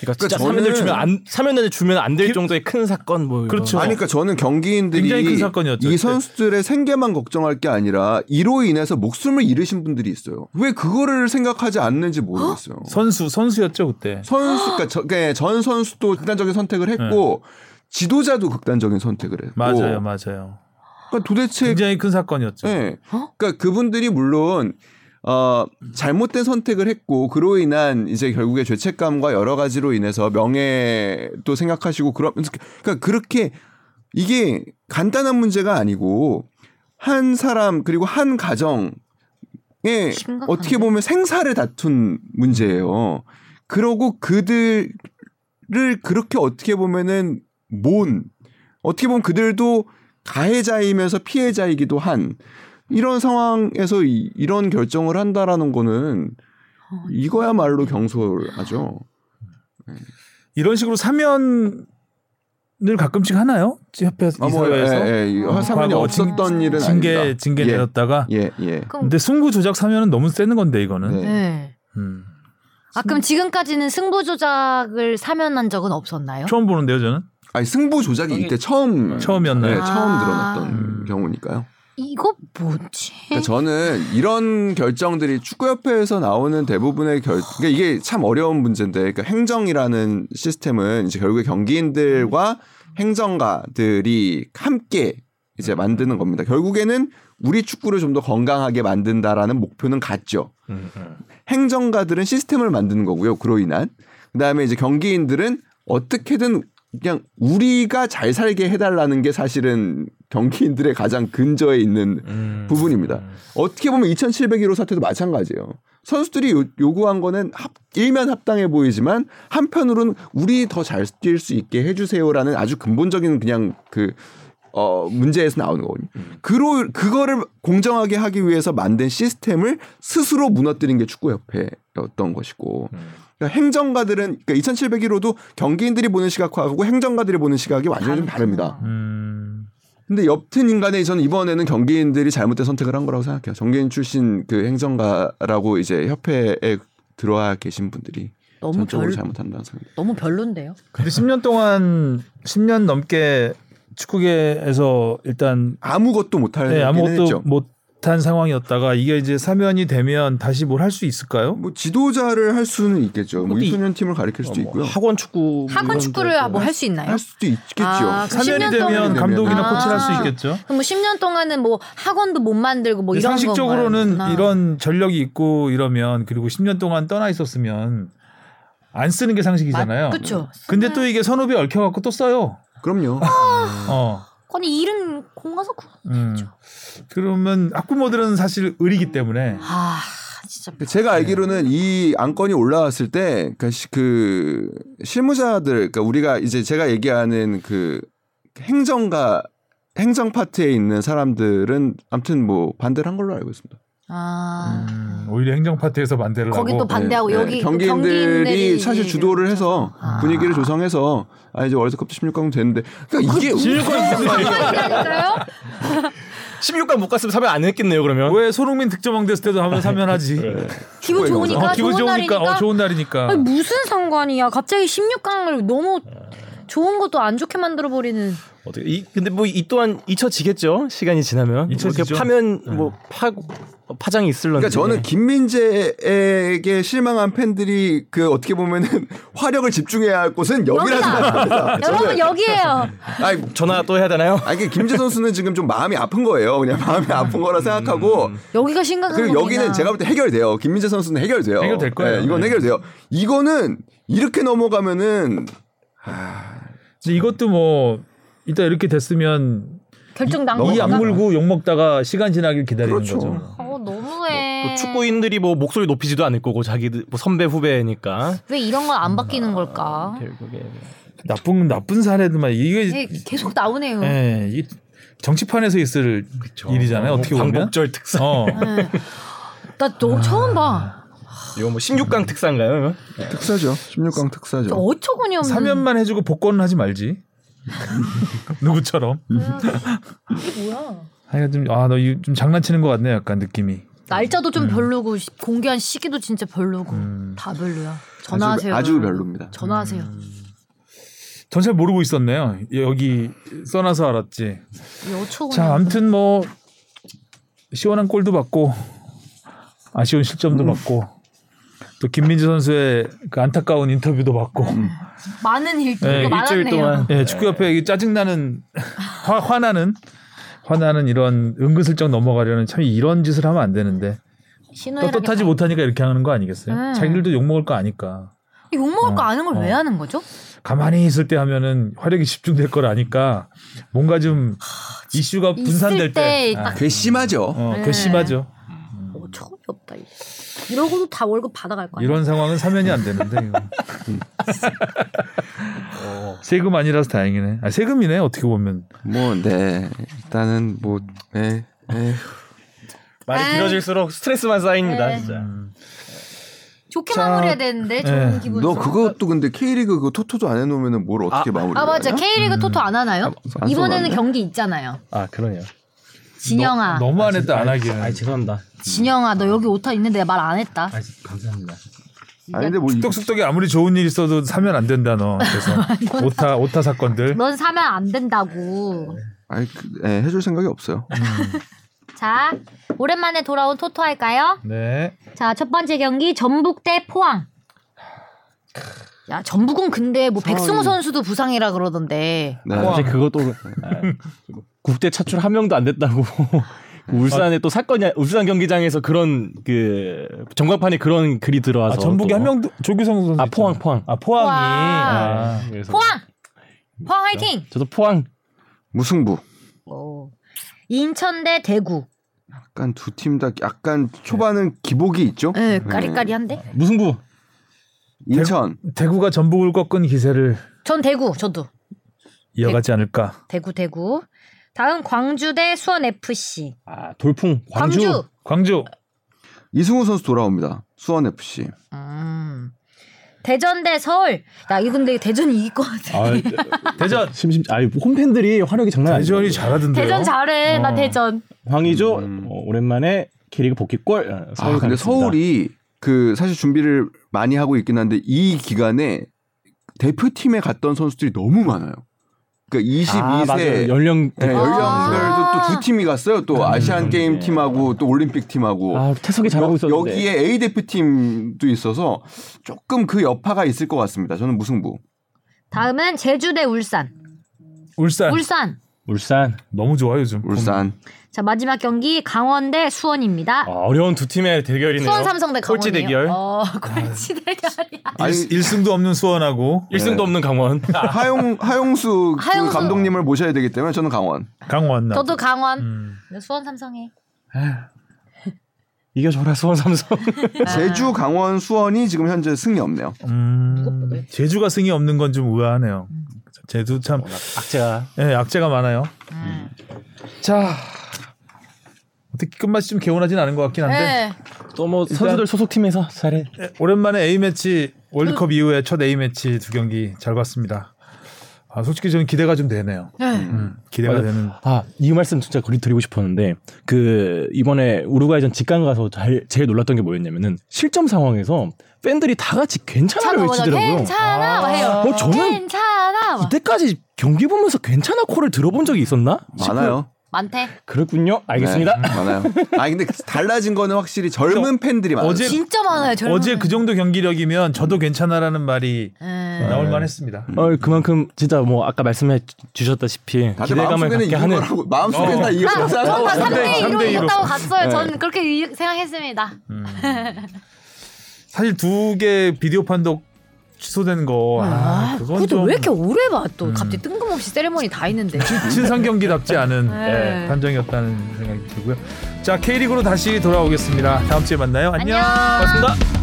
그러니까 진짜 저는- 사면을 주면 안 사면을 주면 안될 기- 정도의 큰 사건 뭐 이런. 그렇죠. 아니 그러니까 저는 경기인들이 굉장히 큰 사건이었죠, 이. 선수들의 생계만 걱정할 게 아니라 이로 인해서 목숨을 잃으신 분들이 있어요. 왜 그거를 생각하지 않는지 모르겠어요. 선수 선수였죠 그때. 선수 그러니까 저- 그러니까 전 선수도 극단적인 선택을 했고 지도자도 극단적인 선택을 했고 맞아요, 맞아요. 그러니까 도대체 굉장히 큰 사건이었죠. 네. 어? 그러니까 그분들이 물론 어 잘못된 선택을 했고 그로 인한 이제 결국에 죄책감과 여러 가지로 인해서 명예도 생각하시고 그러면서 그러니까 그렇게 이게 간단한 문제가 아니고 한 사람 그리고 한 가정에? 어떻게 보면 생사를 다툰 문제예요. 그러고 그들을 그렇게 어떻게 보면은 몬 어떻게 보면 그들도 가해자이면서 피해자이기도 한 이런 상황에서 이, 이런 결정을 한다라는 거는 이거야말로 경솔하죠. 이런 식으로 사면을 가끔씩 하나요? 협회 아, 뭐, 이사회에서 예, 예, 이 어, 사면이 없었던 일은 징계 아닙니다. 징계 예. 내렸다가 예, 예. 근데 승부 조작 사면은 너무 세는 건데 이거는. 네. 네. 음. 아 그럼 지금까지는 승부 조작을 사면한 적은 없었나요? 처음 보는데요, 저는. 아니 승부 조작이 이때 처음 처음이었나요? 네, 처음 아. 드러났던 음. 경우니까요. 이거 뭐지? 그러니까 저는 이런 결정들이 축구협회에서 나오는 대부분의 결, 그러니까 이게 참 어려운 문제인데, 그러니까 행정이라는 시스템은 이제 결국에 경기인들과 행정가들이 함께 이제 만드는 겁니다. 결국에는 우리 축구를 좀 더 건강하게 만든다라는 목표는 같죠. 행정가들은 시스템을 만드는 거고요. 그로 인한 그다음에 이제 경기인들은 어떻게든 그냥 우리가 잘 살게 해달라는 게 사실은 경기인들의 가장 근저에 있는 음. 부분입니다. 어떻게 보면 2,701호 사태도 마찬가지예요. 선수들이 요, 요구한 거는 합, 일면 합당해 보이지만 한편으로는 우리 더 잘 뛸 수 있게 해주세요라는 아주 근본적인 그냥 그 어, 문제에서 나오는 거거든요. 그로 그거를 공정하게 하기 위해서 만든 시스템을 스스로 무너뜨린 게 축구협회였던 것이고 그러니까 행정가들은 그러니까 2,701호도 경기인들이 보는 시각하고 행정가들이 보는 시각이 완전히 좀 다릅니다. 음. 근데 옅은 인간에 저는 이번에는 경기인들이 잘못된 선택을 한 거라고 생각해요. 경기인 출신 그 행정가라고 이제 협회에 들어와 계신 분들이 너무 전적으로 별 잘못한다는 생각. 너무 별론데요. 근데 10년 동안 10년 넘게 축구계에서 일단 아무것도 못할 네, 아무것도 했죠. 못 한 상황이었다가 이게 이제 사면이 되면 다시 뭘 할 수 있을까요? 뭐 지도자를 할 수는 있겠죠. 뭐 유소년 팀을 가리킬 수도 뭐 있고요. 학원 축구 학원 축구를 뭐 할 수 있나요? 할 수도 있겠죠. 아, 그 사면이 10년 되면 감독이나 아. 코치를 할 수 있겠죠. 그럼 뭐 10년 동안은 뭐 학원도 못 만들고 뭐 이런 상식적으로는 건가요? 이런 전력이 있고 이러면 그리고 10년 동안 떠나 있었으면 안 쓰는 게 상식이잖아요. 그렇죠. 근데 또 이게 선후배 얽혀갖고 또 써요. 그럼요. 어. 아니 일은 공가서 그- 음. 그러면 학부모들은 사실 의리기 때문에 아 진짜 제가 알기로는 이 안건이 올라왔을 때, 그러니까 시- 그 실무자들, 그러니까 우리가 이제 제가 얘기하는 그 행정가 행정 파트에 있는 사람들은 아무튼 뭐 반대를 한 걸로 알고 있습니다. 아 음, 오히려 행정 파트에서 반대를 거기 하고 또 반대하고 네, 여기 네. 또 경기인들이 경기인들이 사실 주도를 해서 아. 분위기를 조성해서 아 이제 월드컵도 16강 되는데 그러니까 이게 아니까요? 16강 [LAUGHS] 못 갔으면 사면 안 했겠네요 그러면. 왜 손흥민 득점왕 됐을 때도 하면 사면 하지. 기분 좋으니까 어, 기분 좋은 좋으니까 날이니까. 어, 좋은 날이니까. 아니 무슨 상관이야? 갑자기 16강을 너무 좋은 것도 안 좋게 만들어 버리는. 어떻게 이 근데 뭐 이 또한 잊혀지겠죠 시간이 지나면 잊혀지죠. 이렇게 파면 뭐 파 파장이 있을런지. 그러니까 저는 김민재에게 실망한 팬들이 그 어떻게 보면은 [LAUGHS] 화력을 집중해야 할 곳은 여기라는. 생각합니다. 여러분 저는 여기에요. [LAUGHS] 아니 전화 또 해야 되나요? 아 이게 김재 선수는 지금 좀 마음이 아픈 거예요. 그냥 마음이 아픈 거라 생각하고 여기가 심각한 그리고 거구나. 여기는 제가 볼 때 해결돼요. 김민재 선수는 해결돼요. 해결될 거예요. 네, 이건 네. 해결돼요. 이거는 이렇게 넘어가면은 근데 이것도 뭐 이따 이렇게 됐으면 결정 난이 거가. 악물고 욕 먹다가 시간 지나길 기다리는 그렇죠. 거죠. 어 너무해. 또 축구인들이 뭐 목소리 높이지도 않을 거고 자기들 뭐 선배 후배니까 왜 이런 건 안 바뀌는 걸까? 결국에 나쁜 나쁜 사례들만 이게 이게 계속 나오네요. 예, 이 정치판에서 있을 일이잖아요. 어떻게 보면. 광복절 특사. 어. 네. 나너 처음 봐. 이거 뭐 16강 특사인가요? 이거? 특사죠. 16강 특사죠. 저 어처구니 없는. 사면만 해주고 복권은 하지 말지. [LAUGHS] 누구처럼. 이게 뭐야? 하여간 좀, 아, 너 좀 장난치는 것 같네, 약간 느낌이. 날짜도 음. 좀 별로고 시- 공개한 시기도 진짜 별로고 다 별로야. 전화하세요. 아주, 아주 별로입니다. 전화하세요. 전잘 모르고 있었네요. 여기 써놔서 알았지. 자, 아무튼 뭐, 시원한 골도 받고, 아쉬운 실점도 받고, 또 김민재 선수의 그 안타까운 인터뷰도 받고, 많은 일들이 네, 많았네요. 일주일 동안. 예, 축구협회 이 짜증나는, [LAUGHS] 화, 화나는, 화나는 이런 은근슬쩍 넘어가려는 참 이런 짓을 하면 안 되는데, 떳떳하지 다- 못하니까 이렇게 하는 거 아니겠어요? 네. 자기들도 욕 먹을 거 아니까. 욕 먹을 거 어, 아는 걸왜 어. 하는 거죠? 가만히 있을 때 하면은 화력이 집중될 걸 아니까 뭔가 좀 이슈가 분산될 때 때, 딱- 괘씸하죠. 어, 네. 괘씸하죠. 어처구니 없다. 이거. 이러고도 다 월급 받아갈 거 아니야. 이런 상황은 사면이 안 되는데 이거. 어, 세금 아니라서 다행이네. 아, 세금이네 어떻게 보면. 뭐, 네. 일단은 뭐, 네. 네. 말이. 길어질수록 스트레스만 쌓입니다 네. 진짜. 좋게 자, 마무리해야 되는데 좋은 네. 기분. 너 그것도 근데 K리그 그 토토도 안 해놓으면 뭘 어떻게 마무리? 아 맞아 K리그 토토 안 하나요? 안 이번에는 써놨네. 경기 있잖아요. 아 그러네요. 진영아, 너 무 안 했다 안 하기는. 아 죄송합니다. 진영아, 너 여기 오타 있는데 내가 말 안 했다. 아 감사합니다. 아니 근데 뭐 이- 쑥덕쑥덕이 아무리 좋은 일 있어도 사면 안 된다 너. 그래서 [LAUGHS] 오타 오타 사건들. 넌 사면 안 된다고. 아니 그, 예, 해줄 생각이 없어요. 자, 오랜만에 돌아온 토토 할까요? 네. 자, 첫 번째 경기 전북 대 포항. 야, 전북은 근데 뭐 백승호 선수도 부상이라 그러던데. 네. 이제 그것도 아, 국대 차출 한 명도 안 됐다고. [LAUGHS] 울산에 또 사건이 울산 경기장에서 그런 그 전광판에 그런 글이 들어와서 아, 전북이 또. 한 명도 조규성 선수. 아 포항. 포항. 아 포항이. 포항. 아. 네, 그래서 포항! 포항 화이팅! 저도 포항 무승부. 오. 인천 대 대구. 약간 두 팀 다 약간 초반은 기복이 있죠. 네, 까리까리한데? 무승부. 인천 대구 가 전북을 꺾은 기세를 전 대구, 저도. 이어가지 않을까. 대구, 대구. 다음 광주 대 수원 FC. 아 돌풍 광주. 광주. 광주. 이승우 선수 돌아옵니다. 수원 FC. 음. 대전 대 서울. 야, 이 근데 대전이 이길 것 같아. 아, 대전 [LAUGHS] 심심 아니 홈팬들이 화력이 장난 아니죠. 대전이 잘하던데요. 대전 잘해. 나 어. 대전. 황의조 음. 어, 오랜만에 K리그 복귀골. 어, 서울 아, 근데 가겠습니다. 서울이 그 사실 준비를 많이 하고 있긴 한데 이 기간에 대표팀에 갔던 선수들이 너무 많아요. 그러니까 아, 맞아요. 22세 연령 네, 아. 연령별도 또 두 팀이 갔어요. 또 아시안 게임 팀하고 또 올림픽 팀하고 아, 태석이 잘하고 여- 있었는데. 여기에 A 대표팀도 있어서 조금 그 여파가 있을 것 같습니다. 저는 무승부. 다음은 제주 대 울산. 울산 울산. 울산 너무 좋아 요즘. 울산. 자, 마지막 경기 강원 대 수원입니다. 아, 어려운 두 팀의 대결이네요. 수원 삼성 대 강원. 꼴찌 대결. 어, 꼴찌 대결이야. 아니, 일, 1승도 없는 수원하고 1승도 없는 강원. [LAUGHS] 하용 하용수, 그 하용수. 감독님을 모셔야 되기 때문에 저는 강원. 강원 나. 저도 강원. 음. 수원 삼성에. 이겨줘라 수원 삼성. [LAUGHS] 제주, 강원, 수원이 지금 현재 승리 없네요. 음, 제주가 승이 없는 건 좀 의아하네요. 제주 참 악재가. 예, 악재가 많아요. 음. 자 어떻게 끝맛이 좀 개운하진 않은 것 같긴 한데 네. 또뭐 선수들 소속 팀에서 잘해. 오랜만에 A 매치 월드컵 이후에 첫 A 매치 두 경기 잘 봤습니다. 아, 솔직히 저는 기대가 좀 되네요. 네. 음, 기대가 맞아. 되는. 아, 이 말씀 진짜 거리 드리고 싶었는데 그 이번에 우루과이전 직관 가서 잘, 제일 놀랐던 게 뭐였냐면은 실점 상황에서 팬들이 다 같이 괜찮아를. 외치더라고요. 괜찮아, 막 해요. 어, 저는 괜찮아. 막. 이때까지 경기 보면서 괜찮아 콜을 들어본 적이 있었나? 많아요. 많대. 그렇군요. 알겠습니다. 네, [LAUGHS] 많아요. 아 근데 달라진 거는 확실히 젊은 팬들이 많아요. 어제- 진짜 많아요. 젊은 어제 그 정도 경기력이면 저도 괜찮아라는 말이 음. 나올 만했습니다. 어, 그만큼 진짜 뭐 아까 말씀해 주셨다시피 기대감을 갖게 하는 거라고 마음속에는 다 아, 삼 대- 3대 2로 삼대 이로. 이겼다고 갔어요. 네. 저는 그렇게 이- 생각했습니다. [LAUGHS] 사실 두 개 비디오 판독 취소된 거. 아, 아, 그건 좀 왜 이렇게 오래 봐? 또 갑자기 뜬금없이 세레머니 다 있는데. 친선 경기답지 않은 네. 예, 판정이었다는 생각이 들고요. 자 K리그로 다시 돌아오겠습니다. 다음 주에 만나요. 안녕. 안녕. 고맙습니다.